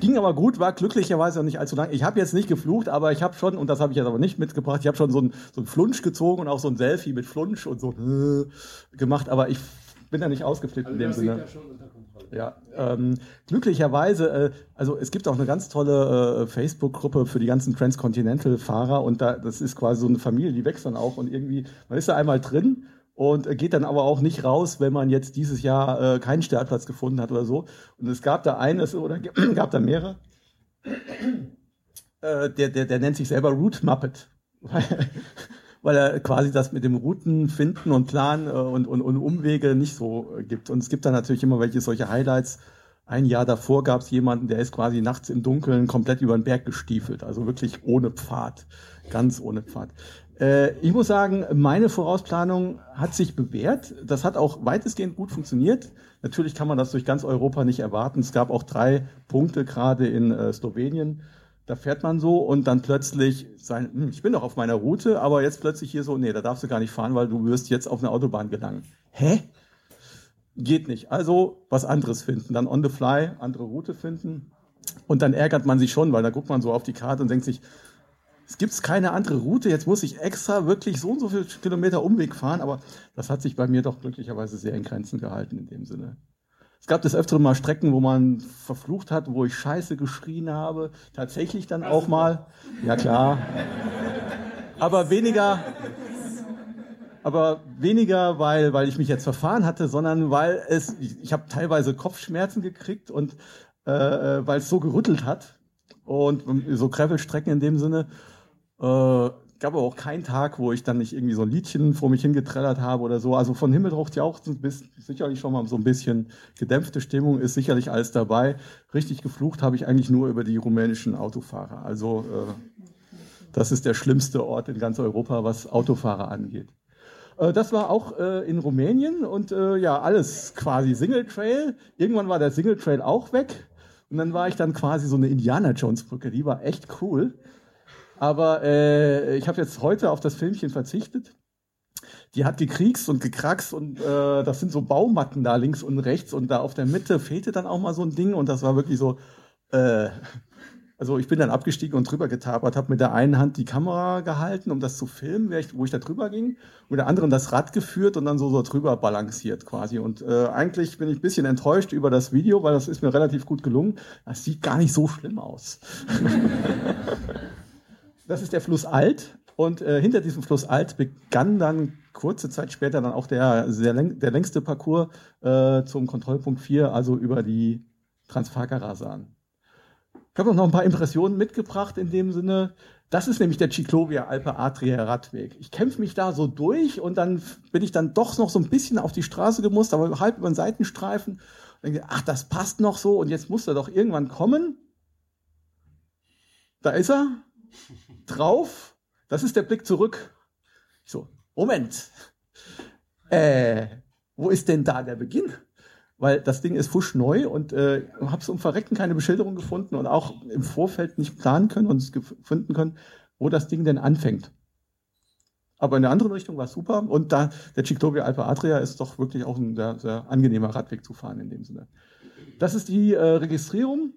Ging aber gut, war glücklicherweise auch nicht allzu lang. Ich habe jetzt nicht geflucht, aber ich habe schon, und das habe ich jetzt aber nicht mitgebracht, ich habe schon so ein, so Flunsch gezogen und auch so ein Selfie mit Flunsch und so äh, gemacht, aber ich bin da nicht ausgeflippt Also in dem Sinne. Ja, ähm, glücklicherweise, äh, also es gibt auch eine ganz tolle äh, Facebook-Gruppe für die ganzen Transcontinental-Fahrer und da, das ist quasi so eine Familie, die wächst dann auch und irgendwie, man ist da einmal drin und äh, geht dann aber auch nicht raus, wenn man jetzt dieses Jahr äh, keinen Startplatz gefunden hat oder so. Und es gab da eines oder gab da mehrere. Äh, der, der, der nennt sich selber Root Muppet. weil er quasi das mit dem Routen finden und Plan äh, und, und, und Umwege nicht so äh, gibt. Und es gibt dann natürlich immer welche solche Highlights. Ein Jahr davor gab es jemanden, der ist quasi nachts im Dunkeln komplett über den Berg gestiefelt, also wirklich ohne Pfad, ganz ohne Pfad. Äh, ich muss sagen, meine Vorausplanung hat sich bewährt. Das hat auch weitestgehend gut funktioniert. Natürlich kann man das durch ganz Europa nicht erwarten. Es gab auch drei Punkte gerade in äh, Slowenien da fährt man so und dann plötzlich sein, hm, ich bin doch auf meiner Route, aber jetzt plötzlich hier so, nee, da darfst du gar nicht fahren, weil du wirst jetzt auf eine Autobahn gelangen. Hä? Geht nicht. Also was anderes finden. Dann on the fly andere Route finden. Und dann ärgert man sich schon, weil da guckt man so auf die Karte und denkt sich, es gibt keine andere Route, jetzt muss ich extra wirklich so und so viele Kilometer Umweg fahren, aber das hat sich bei mir doch glücklicherweise sehr in Grenzen gehalten in dem Sinne. Es gab des Öfteren mal Strecken, wo man verflucht hat, wo ich Scheiße geschrien habe. Tatsächlich dann auch mal. Ja klar. Aber weniger, aber weniger, weil, weil ich mich jetzt verfahren hatte, sondern weil es, ich, ich habe teilweise Kopfschmerzen gekriegt und äh, äh weil es so gerüttelt hat. Und so Gravelstrecken in dem Sinne. Äh, gab aber auch keinen Tag, wo ich dann nicht irgendwie so ein Liedchen vor mich hingetrellert habe oder so. Also von Himmel ja auch sicherlich schon mal so ein bisschen gedämpfte Stimmung, ist sicherlich alles dabei. Richtig geflucht habe ich eigentlich nur über die rumänischen Autofahrer. Also äh, das ist der schlimmste Ort in ganz Europa, was Autofahrer angeht. Äh, das war auch äh, in Rumänien und äh, ja, alles quasi Single Trail. Irgendwann war der Single Trail auch weg. Und dann war ich dann quasi so eine Indiana Jones Brücke, die war echt cool. Aber äh, ich habe jetzt heute auf das Filmchen verzichtet. Die hat gekriegst und gekrackst und äh, das sind so Baumatten da links und rechts und da auf der Mitte fehlte dann auch mal so ein Ding und das war wirklich so. Äh, also ich bin dann abgestiegen und drüber getapert, habe mit der einen Hand die Kamera gehalten, um das zu filmen, wo ich da drüber ging, mit der anderen das Rad geführt und dann so, so drüber balanciert quasi. Und äh, eigentlich bin ich ein bisschen enttäuscht über das Video, weil das ist mir relativ gut gelungen. Das sieht gar nicht so schlimm aus. Das ist der Fluss Alt. Und äh, hinter diesem Fluss Alt begann dann kurze Zeit später dann auch der, der, der längste Parcours äh, zum Kontrollpunkt 4, also über die Transfagarasan. Ich habe noch ein paar Impressionen mitgebracht in dem Sinne. Das ist nämlich der Ciclovia Alpe Adria Radweg. Ich kämpfe mich da so durch und dann bin ich dann doch noch so ein bisschen auf die Straße gemusst, aber halb über den Seitenstreifen. Denke, ach, das passt noch so und jetzt muss er doch irgendwann kommen. Da ist er, drauf. Das ist der Blick zurück. Ich so, Moment. Äh, wo ist denn da der Beginn? Weil das Ding ist fuschneu und äh, habe so im Verrecken keine Beschilderung gefunden und auch im Vorfeld nicht planen können und finden können, wo das Ding denn anfängt. Aber in der anderen Richtung war es super und da der Ciclovia Alpe Adria ist doch wirklich auch ein sehr, sehr angenehmer Radweg zu fahren in dem Sinne. Das ist die äh, Registrierung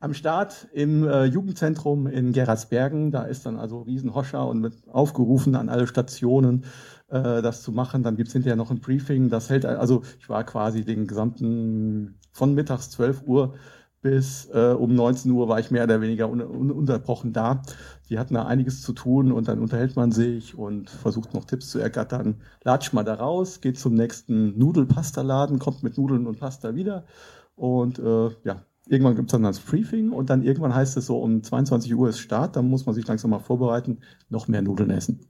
am Start im äh, Jugendzentrum in Gerardsbergen. Da ist dann also Riesenhoscher und mit aufgerufen an alle Stationen, äh, das zu machen. Dann gibt's hinterher noch ein Briefing. Das hält, also ich war quasi den gesamten, von mittags 12 Uhr bis äh, um 19 Uhr war ich mehr oder weniger un ununterbrochen da. Die hatten da einiges zu tun und dann unterhält man sich und versucht noch Tipps zu ergattern. Latscht mal da raus, geht zum nächsten Nudelpasta-Laden, kommt mit Nudeln und Pasta wieder und äh, ja, Irgendwann gibt es dann das Briefing und dann irgendwann heißt es so, um 22 Uhr ist Start, dann muss man sich langsam mal vorbereiten, noch mehr Nudeln essen.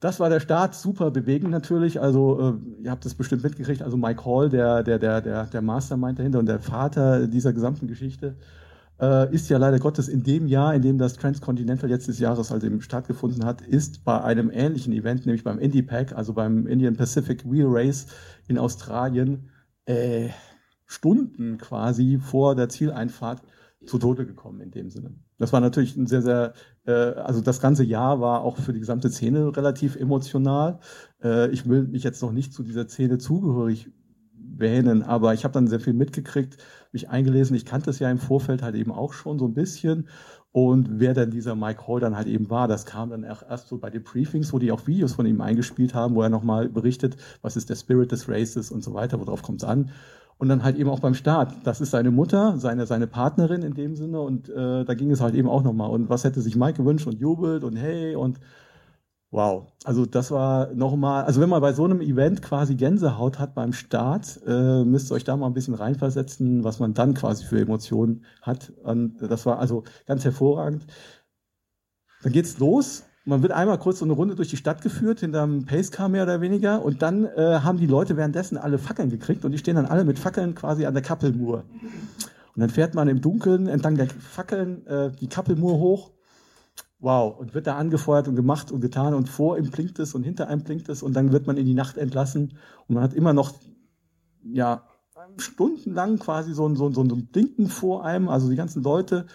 Das war der Start, super bewegend natürlich. Also äh, ihr habt es bestimmt mitgekriegt. Also Mike Hall, der, der, der, der, Mastermind dahinter und der Vater dieser gesamten Geschichte, äh, ist ja leider Gottes in dem Jahr, in dem das Transcontinental jetzt des Jahres also eben stattgefunden hat, ist bei einem ähnlichen Event, nämlich beim Indy Pack, also beim Indian Pacific Wheel Race in Australien, äh, Stunden quasi vor der Zieleinfahrt zu Tode gekommen in dem Sinne. Das war natürlich ein sehr, sehr, äh, also das ganze Jahr war auch für die gesamte Szene relativ emotional. Äh, ich will mich jetzt noch nicht zu dieser Szene zugehörig wähnen, aber ich habe dann sehr viel mitgekriegt, mich eingelesen. Ich kannte es ja im Vorfeld halt eben auch schon so ein bisschen. Und wer denn dieser Mike Hall dann halt eben war, das kam dann auch erst so bei den Briefings, wo die auch Videos von ihm eingespielt haben, wo er nochmal berichtet, was ist der Spirit des Races und so weiter, worauf kommt es an. Und dann halt eben auch beim Start. Das ist seine Mutter, seine, seine Partnerin in dem Sinne. Und äh, da ging es halt eben auch nochmal. Und was hätte sich Mike gewünscht und jubelt und hey und Wow, also das war nochmal, also wenn man bei so einem Event quasi Gänsehaut hat beim Start, äh, müsst ihr euch da mal ein bisschen reinversetzen, was man dann quasi für Emotionen hat. Und das war also ganz hervorragend. Dann geht's los. Man wird einmal kurz so eine Runde durch die Stadt geführt, hinterm Pacecar mehr oder weniger. Und dann äh, haben die Leute währenddessen alle Fackeln gekriegt und die stehen dann alle mit Fackeln quasi an der Kappelmur. Und dann fährt man im Dunkeln entlang der Fackeln äh, die Kappelmur hoch. Wow, und wird da angefeuert und gemacht und getan. Und vor ihm blinkt es und hinter einem blinkt es. Und dann wird man in die Nacht entlassen. Und man hat immer noch, ja, stundenlang quasi so ein, so, ein, so ein Blinken vor einem, also die ganzen Leute,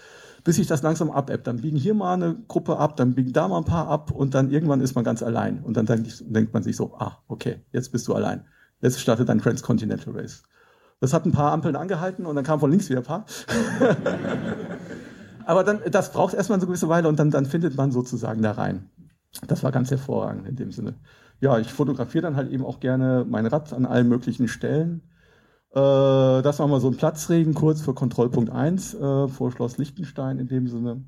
bis sich das langsam abebbt. Dann biegen hier mal eine Gruppe ab, dann biegen da mal ein paar ab und dann irgendwann ist man ganz allein. Und dann denkt, denkt man sich so, ah, okay, jetzt bist du allein. Jetzt startet dein Transcontinental Race. Das hat ein paar Ampeln angehalten und dann kam von links wieder ein paar. Aber dann, das braucht erstmal so eine gewisse Weile und dann, dann findet man sozusagen da rein. Das war ganz hervorragend in dem Sinne. Ja, ich fotografiere dann halt eben auch gerne mein Rad an allen möglichen Stellen. Äh, das war mal so ein Platzregen kurz für Kontrollpunkt 1 äh, vor Schloss Liechtenstein in dem Sinne.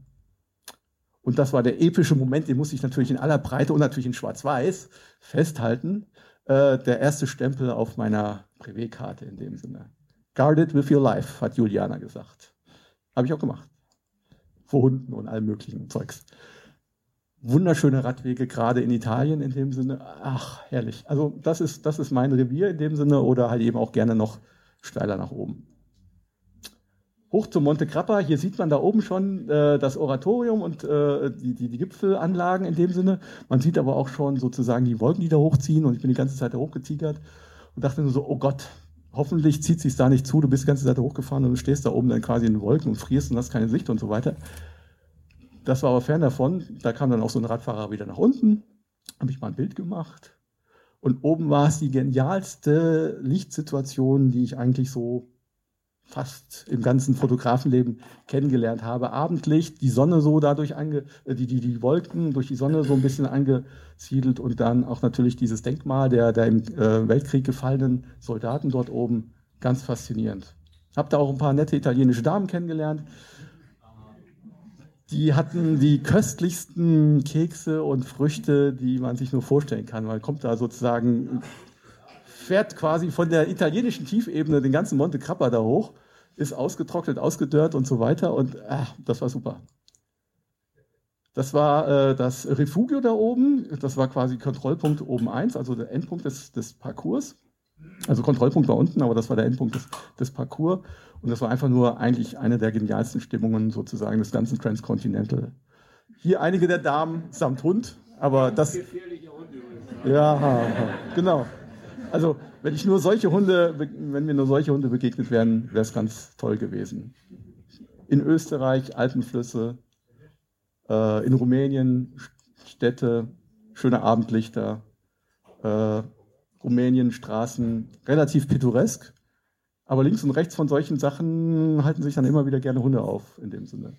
Und das war der epische Moment, den muss ich natürlich in aller Breite und natürlich in Schwarz-Weiß festhalten. Äh, der erste Stempel auf meiner Privé-Karte in dem Sinne. Guard it with your life, hat Juliana gesagt. Habe ich auch gemacht vor Hunden und allem möglichen Zeugs. Wunderschöne Radwege, gerade in Italien in dem Sinne. Ach, herrlich. Also das ist, das ist mein Revier in dem Sinne oder halt eben auch gerne noch steiler nach oben. Hoch zum Monte Grappa, hier sieht man da oben schon äh, das Oratorium und äh, die, die, die Gipfelanlagen in dem Sinne. Man sieht aber auch schon sozusagen die Wolken, die da hochziehen und ich bin die ganze Zeit da hochgetigert und dachte nur so, oh Gott, hoffentlich zieht sich da nicht zu, du bist die ganze Zeit hochgefahren und du stehst da oben dann quasi in den Wolken und frierst und hast keine Sicht und so weiter. Das war aber fern davon. Da kam dann auch so ein Radfahrer wieder nach unten, habe ich mal ein Bild gemacht. Und oben war es die genialste Lichtsituation, die ich eigentlich so fast im ganzen Fotografenleben kennengelernt habe. Abendlicht, die Sonne so dadurch ange, äh, die, die, die Wolken durch die Sonne so ein bisschen angesiedelt und dann auch natürlich dieses Denkmal der, der im äh, Weltkrieg gefallenen Soldaten dort oben. Ganz faszinierend. Hab da auch ein paar nette italienische Damen kennengelernt. Die hatten die köstlichsten Kekse und Früchte, die man sich nur vorstellen kann. Man kommt da sozusagen fährt quasi von der italienischen Tiefebene den ganzen Monte Grappa da hoch, ist ausgetrocknet, ausgedörrt und so weiter. Und äh, das war super. Das war äh, das Refugio da oben. Das war quasi Kontrollpunkt oben 1, also der Endpunkt des, des Parcours. Also Kontrollpunkt war unten, aber das war der Endpunkt des, des Parcours. Und das war einfach nur eigentlich eine der genialsten Stimmungen sozusagen des ganzen Transcontinental. Hier einige der Damen samt Hund, aber das. Ja, genau. Also, wenn ich nur solche Hunde, wenn mir nur solche Hunde begegnet wären, wäre es ganz toll gewesen. In Österreich Alpenflüsse, äh, in Rumänien Städte, schöne Abendlichter, äh, Rumänien Straßen, relativ pittoresk. Aber links und rechts von solchen Sachen halten sich dann immer wieder gerne Hunde auf, in dem Sinne.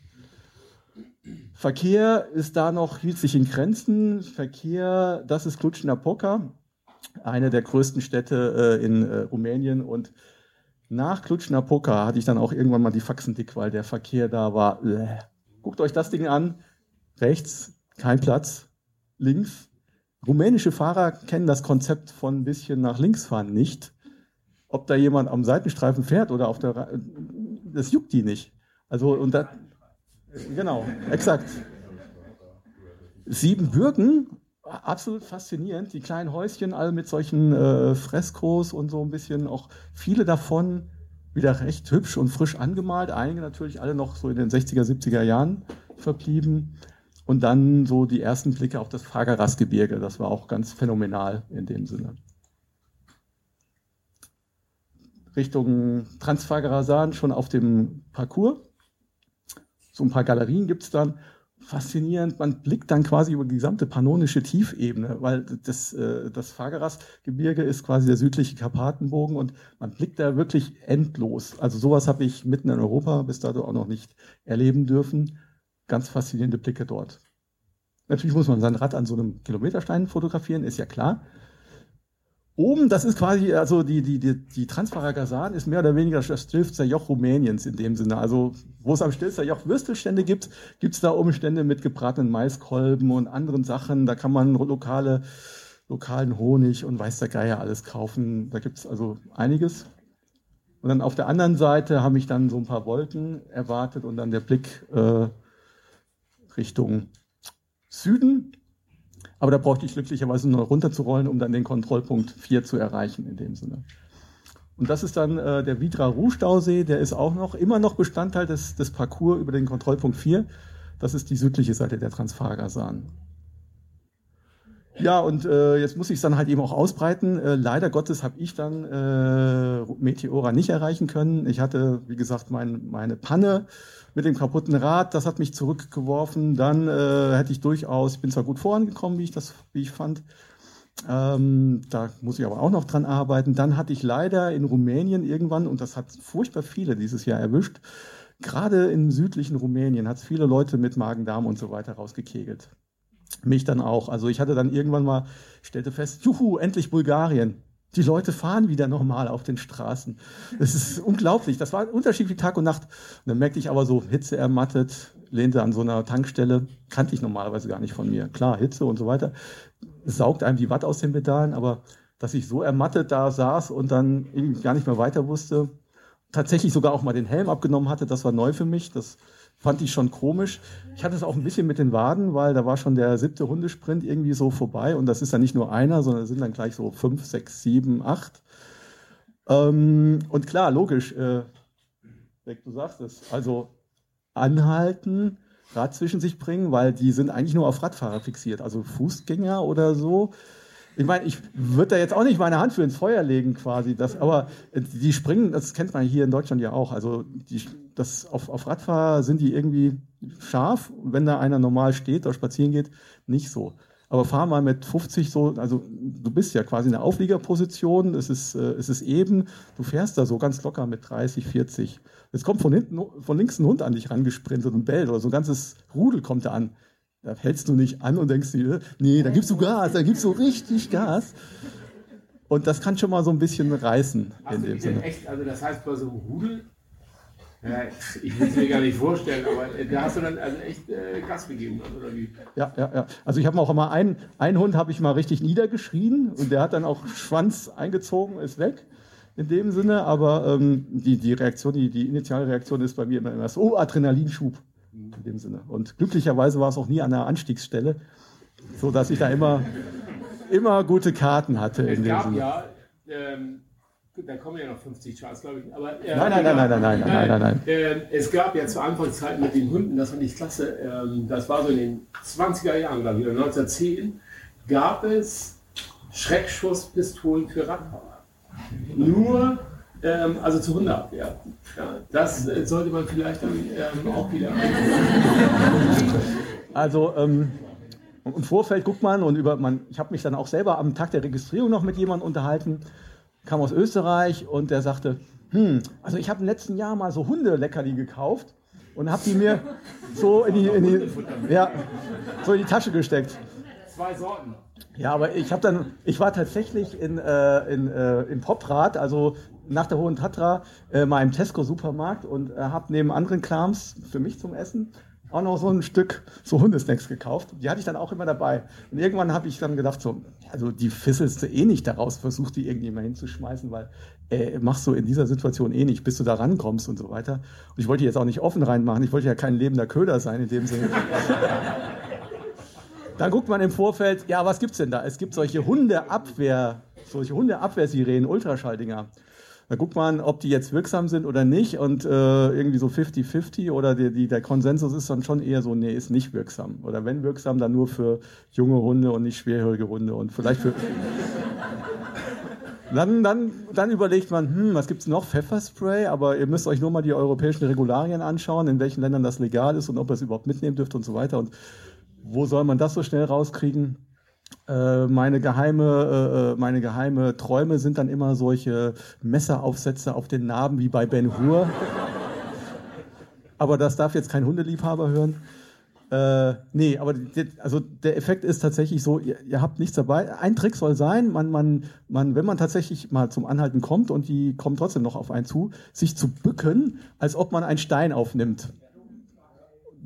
Verkehr ist da noch, hielt sich in Grenzen. Verkehr, das ist Klutschnapoka eine der größten Städte äh, in äh, Rumänien. Und nach Cluj-Napoca hatte ich dann auch irgendwann mal die Faxen dick, weil der Verkehr da war. Äh. Guckt euch das Ding an. Rechts kein Platz. Links. Rumänische Fahrer kennen das Konzept von ein bisschen nach links fahren nicht. Ob da jemand am Seitenstreifen fährt oder auf der, das juckt die nicht. Also, und da, genau, exakt. Sieben Bürgen absolut faszinierend. Die kleinen Häuschen, alle mit solchen äh, Freskos und so ein bisschen auch viele davon wieder recht hübsch und frisch angemalt. Einige natürlich alle noch so in den 60er, 70er Jahren verblieben. Und dann so die ersten Blicke auf das Fagerasgebirge. Das war auch ganz phänomenal in dem Sinne. Richtung Transfagarasan schon auf dem Parcours. So ein paar Galerien gibt es dann faszinierend. Man blickt dann quasi über die gesamte pannonische Tiefebene, weil das, äh, das Fageras-Gebirge ist quasi der südliche Karpatenbogen und man blickt da wirklich endlos. Also sowas habe ich mitten in Europa bis dato auch noch nicht erleben dürfen. Ganz faszinierende Blicke dort. Natürlich muss man sein Rad an so einem Kilometerstein fotografieren, ist ja klar. Oben, das ist quasi, also die, die, die, die Transparagasan ist mehr oder weniger das Stilfzer Joch Rumäniens in dem Sinne. Also, wo es am Stilfzer Joch Würstelstände gibt, gibt es da Umstände mit gebratenen Maiskolben und anderen Sachen. Da kann man lokale, lokalen Honig und weiß der Geier alles kaufen. Da gibt es also einiges. Und dann auf der anderen Seite habe ich dann so ein paar Wolken erwartet und dann der Blick äh, Richtung Süden. Aber da brauchte ich glücklicherweise nur runterzurollen, um dann den Kontrollpunkt 4 zu erreichen in dem Sinne. Und das ist dann äh, der Vidra Ruh-Stausee, der ist auch noch immer noch Bestandteil des, des Parcours über den Kontrollpunkt 4. Das ist die südliche Seite der Transfagasan. Ja, und äh, jetzt muss ich es dann halt eben auch ausbreiten. Äh, leider Gottes habe ich dann äh, Meteora nicht erreichen können. Ich hatte, wie gesagt, mein, meine Panne mit dem kaputten Rad, das hat mich zurückgeworfen. Dann äh, hätte ich durchaus, ich bin zwar gut vorangekommen, wie ich das, wie ich fand. Ähm, da muss ich aber auch noch dran arbeiten. Dann hatte ich leider in Rumänien irgendwann, und das hat furchtbar viele dieses Jahr erwischt, gerade im südlichen Rumänien hat es viele Leute mit Magen-Darm und so weiter rausgekegelt. Mich dann auch. Also ich hatte dann irgendwann mal, stellte fest, juhu, endlich Bulgarien. Die Leute fahren wieder normal auf den Straßen. Das ist unglaublich. Das war ein Unterschied wie Tag und Nacht. Und dann merkte ich aber so, Hitze ermattet, lehnte an so einer Tankstelle, kannte ich normalerweise gar nicht von mir. Klar, Hitze und so weiter. Saugt einem die Watt aus den Pedalen, aber dass ich so ermattet da saß und dann irgendwie gar nicht mehr weiter wusste, tatsächlich sogar auch mal den Helm abgenommen hatte, das war neu für mich. Das fand ich schon komisch. Ich hatte es auch ein bisschen mit den Waden, weil da war schon der siebte Hundesprint irgendwie so vorbei und das ist dann nicht nur einer, sondern es sind dann gleich so fünf, sechs, sieben, acht. Ähm, und klar, logisch, äh, du sagst es, also anhalten, Rad zwischen sich bringen, weil die sind eigentlich nur auf Radfahrer fixiert, also Fußgänger oder so ich meine, ich würde da jetzt auch nicht meine Hand für ins Feuer legen, quasi. Das, aber die springen, das kennt man hier in Deutschland ja auch. Also die, das, auf, auf Radfahrer sind die irgendwie scharf. Wenn da einer normal steht oder spazieren geht, nicht so. Aber fahr mal mit 50 so, also du bist ja quasi in der Aufliegerposition, es ist, äh, es ist eben, du fährst da so ganz locker mit 30, 40. Jetzt kommt von hinten, von links ein Hund an dich rangesprintet und bellt oder so ein ganzes Rudel kommt da an. Da hältst du nicht an und denkst dir, nee, da gibst du Gas, da gibst du richtig Gas. Und das kann schon mal so ein bisschen reißen Hast in du dem Sinne. echt, also das heißt bei so einem Rudel, ja, ich will es mir gar nicht vorstellen, aber äh, da hast du dann also echt äh, Gas gegeben, oder wie? Ja, ja, ja. Also ich habe auch mal einen, einen Hund habe ich mal richtig niedergeschrien und der hat dann auch Schwanz eingezogen, ist weg. In dem Sinne, aber ähm, die, die Reaktion, die, die initiale Reaktion ist bei mir immer, immer so, oh, Adrenalinschub. In dem Sinne. Und glücklicherweise war es auch nie an der Anstiegsstelle, so dass ich da immer, immer gute Karten hatte. Es In dem gab Sinne. ja, ähm, gut, da kommen ja noch 50 Charts, glaube ich. Aber, äh, Nein, nein, nein, nein, nein, nein, nein, nein, nein. Ähm, es gab ja zu Anfangszeiten mit den Hunden, das fand ich klasse, ähm, das war so in den 20er Jahren, glaube ich, oder 1910, gab es Schreckschusspistolen für Radfahrer. Nur, ähm, also zur Hundeabwehr. Ja, das äh, sollte man vielleicht dann ähm, auch wieder Also ähm, im Vorfeld guckt man und über man, ich habe mich dann auch selber am Tag der Registrierung noch mit jemandem unterhalten, kam aus Österreich und der sagte, hm, also ich habe im letzten Jahr mal so Hundeleckerli gekauft und habe die mir so in die, in die, ja, so in die Tasche gesteckt. Zwei Sorten. Ja, aber ich habe dann, ich war tatsächlich in, äh, in, äh, in Poprad, also nach der Hohen Tatra, äh, mal im Tesco-Supermarkt und äh, habe neben anderen Clams für mich zum Essen auch noch so ein Stück so Hundesnacks gekauft. Die hatte ich dann auch immer dabei. Und irgendwann habe ich dann gedacht, so, also die fisselst du eh nicht daraus, versuch die irgendwie mal hinzuschmeißen, weil äh, machst du in dieser Situation eh nicht, bis du da rankommst und so weiter. Und ich wollte die jetzt auch nicht offen reinmachen, ich wollte ja kein lebender Köder sein in dem Sinne. Dann guckt man im Vorfeld, ja, was gibt's denn da? Es gibt solche Hundeabwehr, solche Hundeabwehrsirenen, Ultraschalldinger. Da guckt man, ob die jetzt wirksam sind oder nicht und äh, irgendwie so 50-50 oder die, die, der Konsensus ist dann schon eher so, nee, ist nicht wirksam. Oder wenn wirksam, dann nur für junge Hunde und nicht schwerhörige Hunde und vielleicht für... Dann, dann, dann überlegt man, hm, was gibt's noch? Pfefferspray, aber ihr müsst euch nur mal die europäischen Regularien anschauen, in welchen Ländern das legal ist und ob ihr es überhaupt mitnehmen dürft und so weiter. Und wo soll man das so schnell rauskriegen? Äh, meine geheime, äh, meine geheime Träume sind dann immer solche Messeraufsätze auf den Narben wie bei Ben Hur. Aber das darf jetzt kein Hundeliebhaber hören. Äh, nee, aber also der Effekt ist tatsächlich so, ihr, ihr, habt nichts dabei. Ein Trick soll sein, man, man, man, wenn man tatsächlich mal zum Anhalten kommt und die kommen trotzdem noch auf einen zu, sich zu bücken, als ob man einen Stein aufnimmt.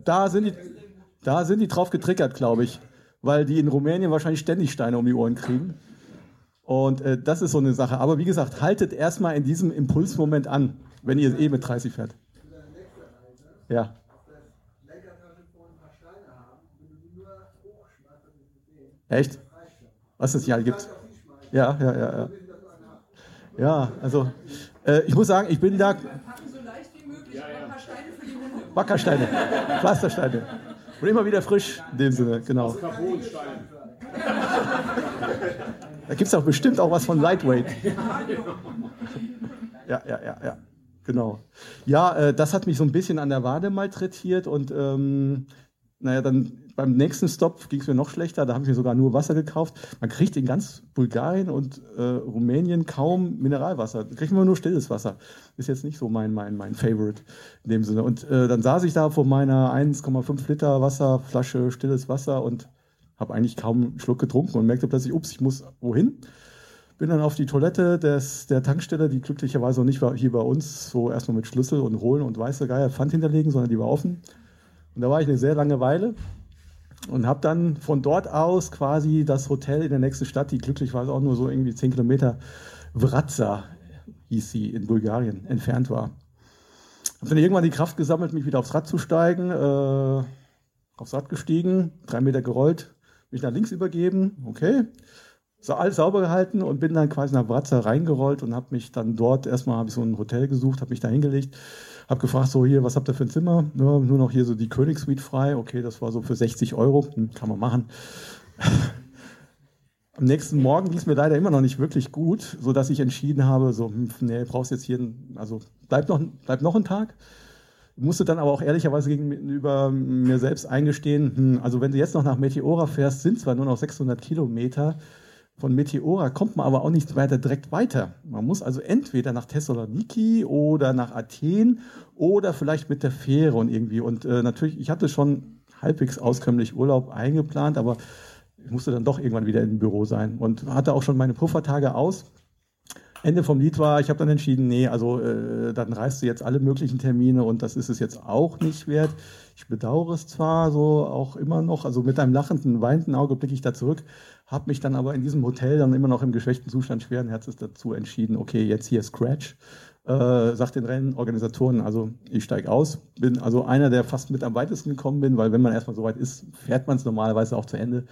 Da sind die, da sind die drauf getriggert, glaube ich, weil die in Rumänien wahrscheinlich ständig Steine um die Ohren kriegen. Und äh, das ist so eine Sache. Aber wie gesagt, haltet erstmal in diesem Impulsmoment an, wenn ihr eh mit 30 fährt. Ja. Echt? Was es hier gibt. Ja, ja, ja, ja. Ja, also äh, ich muss sagen, ich bin da. Wackersteine, Pflastersteine. Und immer wieder frisch in dem Sinne, genau. Da gibt es auch bestimmt auch was von Lightweight. Ja, ja, ja, ja. Genau. Ja, äh, das hat mich so ein bisschen an der Wade malträtiert und ähm, naja, dann beim nächsten Stop ging es mir noch schlechter. Da habe ich mir sogar nur Wasser gekauft. Man kriegt in ganz Bulgarien und äh, Rumänien kaum Mineralwasser. Da kriegt man nur stilles Wasser. Ist jetzt nicht so mein, mein, mein Favorite in dem Sinne. Und äh, dann saß ich da vor meiner 1,5 Liter Wasserflasche stilles Wasser und habe eigentlich kaum einen Schluck getrunken und merkte plötzlich, ups, ich muss wohin. Bin dann auf die Toilette des, der Tankstelle, die glücklicherweise noch nicht war hier bei uns, so erstmal mit Schlüssel und Holen und weiße Geier Pfand hinterlegen, sondern die war offen. Und da war ich eine sehr lange Weile und habe dann von dort aus quasi das Hotel in der nächsten Stadt, die glücklicherweise auch nur so irgendwie 10 Kilometer, Vratza hieß sie, in Bulgarien, entfernt war. Habe dann irgendwann die Kraft gesammelt, mich wieder aufs Rad zu steigen, äh, aufs Rad gestiegen, drei Meter gerollt, mich nach links übergeben, okay, so alles sauber gehalten und bin dann quasi nach Vratza reingerollt und habe mich dann dort, erstmal habe ich so ein Hotel gesucht, habe mich da hingelegt, habe gefragt, so hier, was habt ihr für ein Zimmer? Ja, nur noch hier so die Königssuite frei. Okay, das war so für 60 Euro. Hm, kann man machen. Am nächsten Morgen ging es mir leider immer noch nicht wirklich gut, so dass ich entschieden habe, so, hm, nee, brauchst jetzt hier, also bleib noch, bleib noch einen Tag. Musste dann aber auch ehrlicherweise gegenüber mir selbst eingestehen, hm, also wenn du jetzt noch nach Meteora fährst, sind zwar nur noch 600 Kilometer, von Meteora kommt man aber auch nicht weiter direkt weiter. Man muss also entweder nach Thessaloniki oder nach Athen oder vielleicht mit der Fähre und irgendwie. Und äh, natürlich, ich hatte schon halbwegs auskömmlich Urlaub eingeplant, aber ich musste dann doch irgendwann wieder im Büro sein und hatte auch schon meine Puffertage aus. Ende vom Lied war, ich habe dann entschieden, nee, also äh, dann reist du jetzt alle möglichen Termine und das ist es jetzt auch nicht wert. Ich bedauere es zwar so auch immer noch, also mit einem lachenden, weinenden Auge blicke ich da zurück, habe mich dann aber in diesem Hotel dann immer noch im geschwächten Zustand schweren Herzens dazu entschieden, okay, jetzt hier Scratch. Äh, sagt den Rennorganisatoren, also ich steige aus, bin also einer, der fast mit am weitesten gekommen bin, weil wenn man erstmal so weit ist, fährt man es normalerweise auch zu Ende.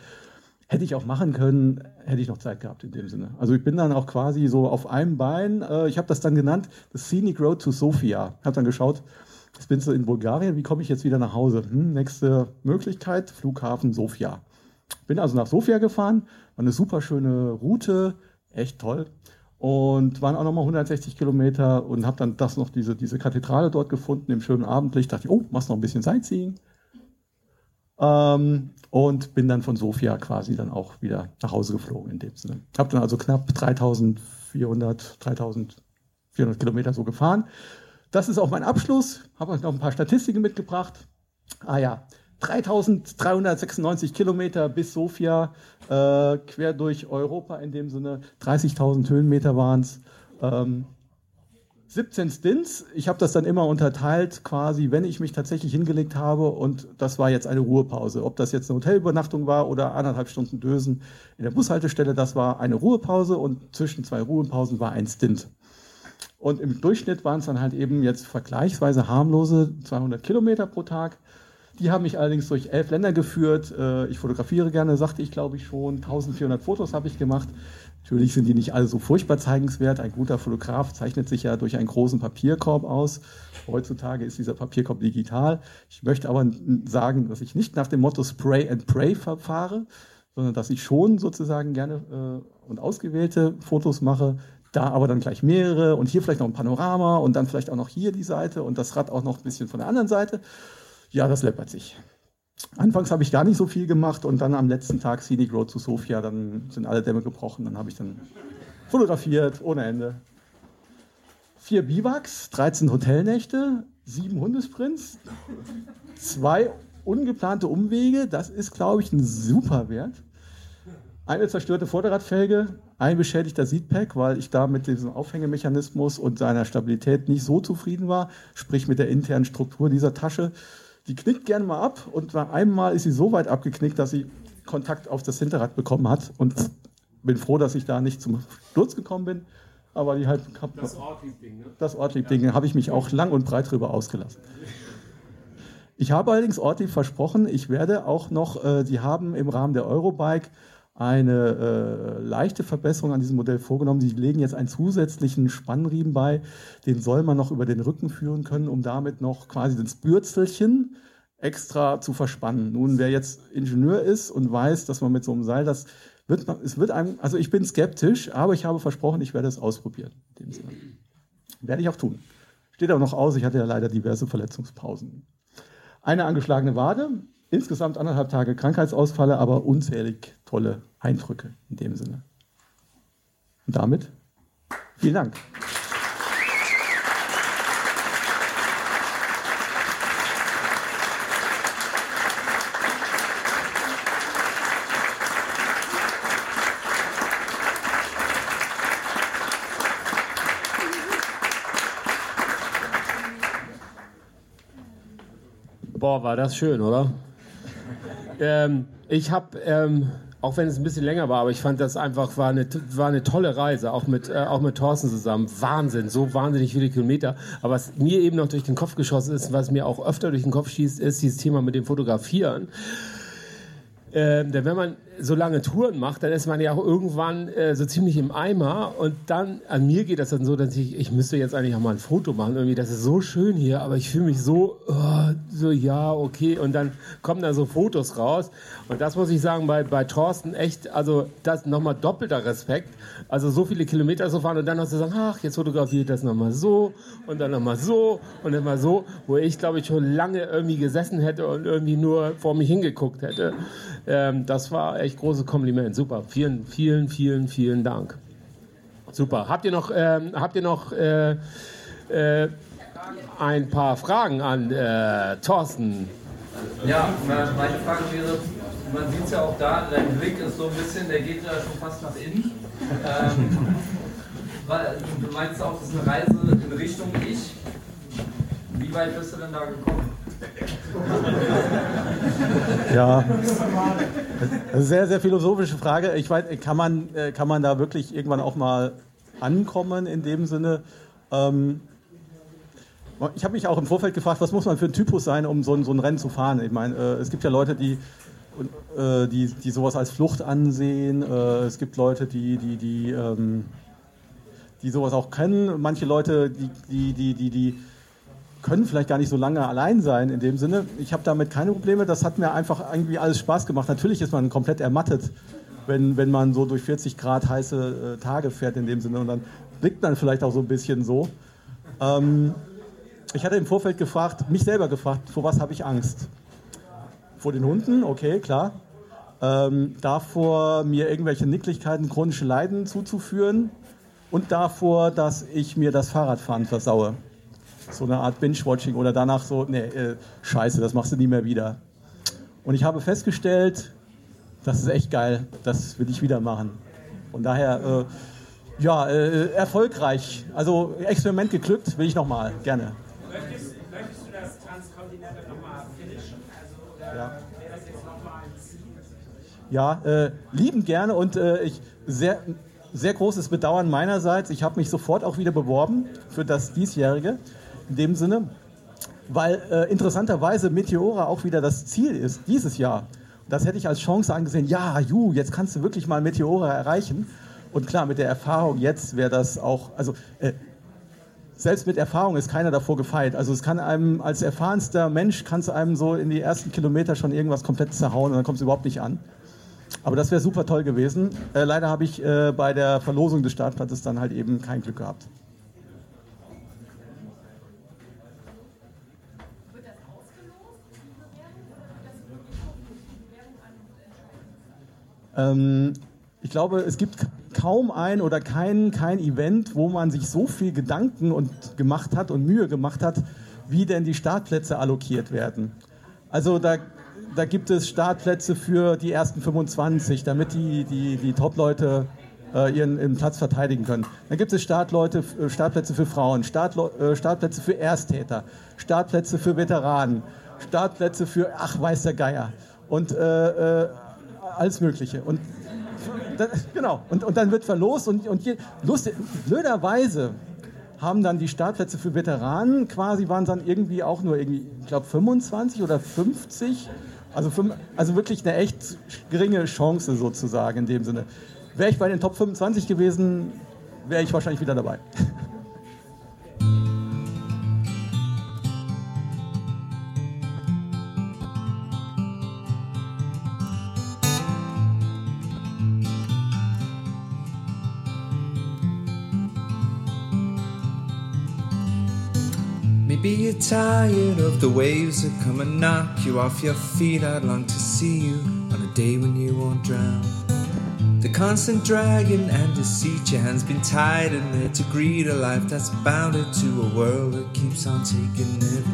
Hätte ich auch machen können, hätte ich noch Zeit gehabt in dem Sinne. Also ich bin dann auch quasi so auf einem Bein, äh, ich habe das dann genannt, The Scenic Road to Sofia. Habe dann geschaut, jetzt bin ich in Bulgarien, wie komme ich jetzt wieder nach Hause? Hm, nächste Möglichkeit, Flughafen Sofia. Bin also nach Sofia gefahren, war eine super schöne Route, echt toll. Und waren auch nochmal 160 Kilometer und habe dann das noch, diese, diese Kathedrale dort gefunden im schönen Abendlicht. Dachte ich, oh, machst noch ein bisschen Sightseeing. Ähm, und bin dann von Sofia quasi dann auch wieder nach Hause geflogen in dem Sinne. Habe dann also knapp 3400, 3400 Kilometer so gefahren. Das ist auch mein Abschluss. Habe euch noch ein paar Statistiken mitgebracht. Ah ja, 3396 Kilometer bis Sofia, äh, quer durch Europa in dem Sinne. 30.000 Höhenmeter waren es. Ähm, 17 Stints. Ich habe das dann immer unterteilt, quasi, wenn ich mich tatsächlich hingelegt habe und das war jetzt eine Ruhepause. Ob das jetzt eine Hotelübernachtung war oder anderthalb Stunden Dösen in der Bushaltestelle, das war eine Ruhepause und zwischen zwei Ruhepausen war ein Stint. Und im Durchschnitt waren es dann halt eben jetzt vergleichsweise harmlose 200 Kilometer pro Tag. Die haben mich allerdings durch elf Länder geführt. Äh, ich fotografiere gerne, sagte ich glaube ich schon. 1400 Fotos habe ich gemacht. Natürlich sind die nicht alle so furchtbar zeigenswert. Ein guter Fotograf zeichnet sich ja durch einen großen Papierkorb aus. Heutzutage ist dieser Papierkorb digital. Ich möchte aber sagen, dass ich nicht nach dem Motto Spray and Pray verfahre, sondern dass ich schon sozusagen gerne äh, und ausgewählte Fotos mache, da aber dann gleich mehrere und hier vielleicht noch ein Panorama und dann vielleicht auch noch hier die Seite und das Rad auch noch ein bisschen von der anderen Seite. Ja, das läppert sich. Anfangs habe ich gar nicht so viel gemacht und dann am letzten Tag Scenic Road zu Sofia, dann sind alle Dämme gebrochen, dann habe ich dann fotografiert ohne Ende. Vier Biwaks, 13 Hotelnächte, sieben Hundesprints, zwei ungeplante Umwege, das ist, glaube ich, ein super Wert. Eine zerstörte Vorderradfelge, ein beschädigter Seatpack, weil ich da mit diesem Aufhängemechanismus und seiner Stabilität nicht so zufrieden war, sprich mit der internen Struktur dieser Tasche. Die knickt gerne mal ab und bei einem Mal ist sie so weit abgeknickt, dass sie Kontakt auf das Hinterrad bekommen hat und bin froh, dass ich da nicht zum Sturz gekommen bin. Aber die halt Das Ortlieb-Ding, ne? das Ortlieb-Ding habe ich mich auch lang und breit drüber ausgelassen. Ich habe allerdings Ortlieb versprochen, ich werde auch noch, äh, die haben im Rahmen der Eurobike eine äh, leichte Verbesserung an diesem Modell vorgenommen. Sie legen jetzt einen zusätzlichen Spannriemen bei, den soll man noch über den Rücken führen können, um damit noch quasi das Bürzelchen extra zu verspannen. Nun, wer jetzt Ingenieur ist und weiß, dass man mit so einem Seil das wird, es wird einem, also ich bin skeptisch, aber ich habe versprochen, ich werde es ausprobieren. Werde ich auch tun. Steht aber noch aus, ich hatte ja leider diverse Verletzungspausen. Eine angeschlagene Wade, insgesamt anderthalb Tage Krankheitsausfälle, aber unzählig tolle Eindrücke in dem Sinne. Und damit vielen Dank. Boah, war das schön, oder? Ähm, ich habe, ähm, auch wenn es ein bisschen länger war, aber ich fand das einfach, war eine, war eine tolle Reise, auch mit, äh, auch mit Thorsten zusammen. Wahnsinn, so wahnsinnig viele Kilometer. Aber was mir eben noch durch den Kopf geschossen ist, was mir auch öfter durch den Kopf schießt, ist dieses Thema mit dem Fotografieren. Ähm, denn wenn man so lange Touren macht, dann ist man ja auch irgendwann äh, so ziemlich im Eimer. Und dann, an mir geht das dann so, dass ich, ich müsste jetzt eigentlich auch mal ein Foto machen. Irgendwie, das ist so schön hier, aber ich fühle mich so, oh, so, ja, okay. Und dann kommen da so Fotos raus. Und das muss ich sagen, bei, bei Thorsten echt, also das nochmal doppelter Respekt. Also so viele Kilometer zu fahren und dann noch zu sagen, ach, jetzt fotografiert das nochmal so und dann nochmal so und dann mal so, wo ich, glaube ich, schon lange irgendwie gesessen hätte und irgendwie nur vor mich hingeguckt hätte. Ähm, das war echt großes Kompliment. Super. Vielen, vielen, vielen, vielen Dank. Super. Habt ihr noch, ähm, habt ihr noch äh, äh, ein paar Fragen an äh, Thorsten? Ja, meine Frage wäre, man sieht es ja auch da, dein Blick ist so ein bisschen, der geht ja schon fast nach innen. Ähm, weil, du meinst auch, das ist eine Reise in Richtung Ich. Wie weit bist du denn da gekommen? Ja, sehr, sehr philosophische Frage. Ich weiß, kann man, äh, kann man da wirklich irgendwann auch mal ankommen in dem Sinne? Ähm, ich habe mich auch im Vorfeld gefragt, was muss man für ein Typus sein, um so ein, so ein Rennen zu fahren? Ich meine, äh, es gibt ja Leute, die, äh, die, die sowas als Flucht ansehen. Es gibt Leute, die, die, die, ähm, die sowas auch können. Manche Leute, die, die, die, die, die können vielleicht gar nicht so lange allein sein in dem Sinne. Ich habe damit keine Probleme. Das hat mir einfach irgendwie alles Spaß gemacht. Natürlich ist man komplett ermattet, wenn, wenn man so durch 40 Grad heiße äh, Tage fährt in dem Sinne. Und dann blickt man vielleicht auch so ein bisschen so. Ähm, ich hatte im Vorfeld gefragt, mich selber gefragt, vor was habe ich Angst? Vor den Hunden, okay, klar. Ähm, davor, mir irgendwelche Nicklichkeiten, chronische Leiden zuzuführen und davor, dass ich mir das Fahrradfahren versaue. So eine Art Binge-Watching oder danach so, nee, äh, scheiße, das machst du nie mehr wieder. Und ich habe festgestellt, das ist echt geil, das will ich wieder machen. Von daher, äh, ja, äh, erfolgreich. Also Experiment geglückt, will ich nochmal, gerne. Möchtest, möchtest du das Transkontinental nochmal finishen? Also, oder Ja. wäre das jetzt nochmal ein Ziel? Ja, äh, lieben gerne und äh, ich sehr, sehr großes Bedauern meinerseits. Ich habe mich sofort auch wieder beworben für das diesjährige in dem Sinne, weil äh, interessanterweise Meteora auch wieder das Ziel ist dieses Jahr. Das hätte ich als Chance angesehen. Ja, ju, jetzt kannst du wirklich mal Meteora erreichen. Und klar, mit der Erfahrung jetzt wäre das auch, also äh, selbst mit Erfahrung ist keiner davor gefeit. Also es kann einem als erfahrenster Mensch kannst du einem so in die ersten Kilometer schon irgendwas komplett zerhauen und dann kommt es überhaupt nicht an. Aber das wäre super toll gewesen. Äh, leider habe ich äh, bei der Verlosung des Startplatzes dann halt eben kein Glück gehabt. Ähm, ich glaube, es gibt kaum ein oder kein, kein Event, wo man sich so viel Gedanken und gemacht hat und Mühe gemacht hat, wie denn die Startplätze allokiert werden. Also da, da gibt es Startplätze für die ersten 25, damit die, die, die Top-Leute äh, ihren, ihren Platz verteidigen können. Dann gibt es Startleute, äh, Startplätze für Frauen, Startle, äh, Startplätze für Ersttäter, Startplätze für Veteranen, Startplätze für, ach weiß der Geier. Und äh, äh alles Mögliche. Und dann, genau, und, und dann wird verlost und, und je, lustig, blöderweise haben dann die Startplätze für Veteranen quasi, waren dann irgendwie auch nur irgendwie, ich glaube 25 oder 50. Also, also wirklich eine echt geringe Chance sozusagen in dem Sinne. Wäre ich bei den Top 25 gewesen, wäre ich wahrscheinlich wieder dabei. Maybe you're tired of the waves that come and knock you off your feet. I'd long to see you on a day when you won't drown. The constant dragging and deceit, your hands been tied and there to greet a life that's bounded to a world that keeps on taking every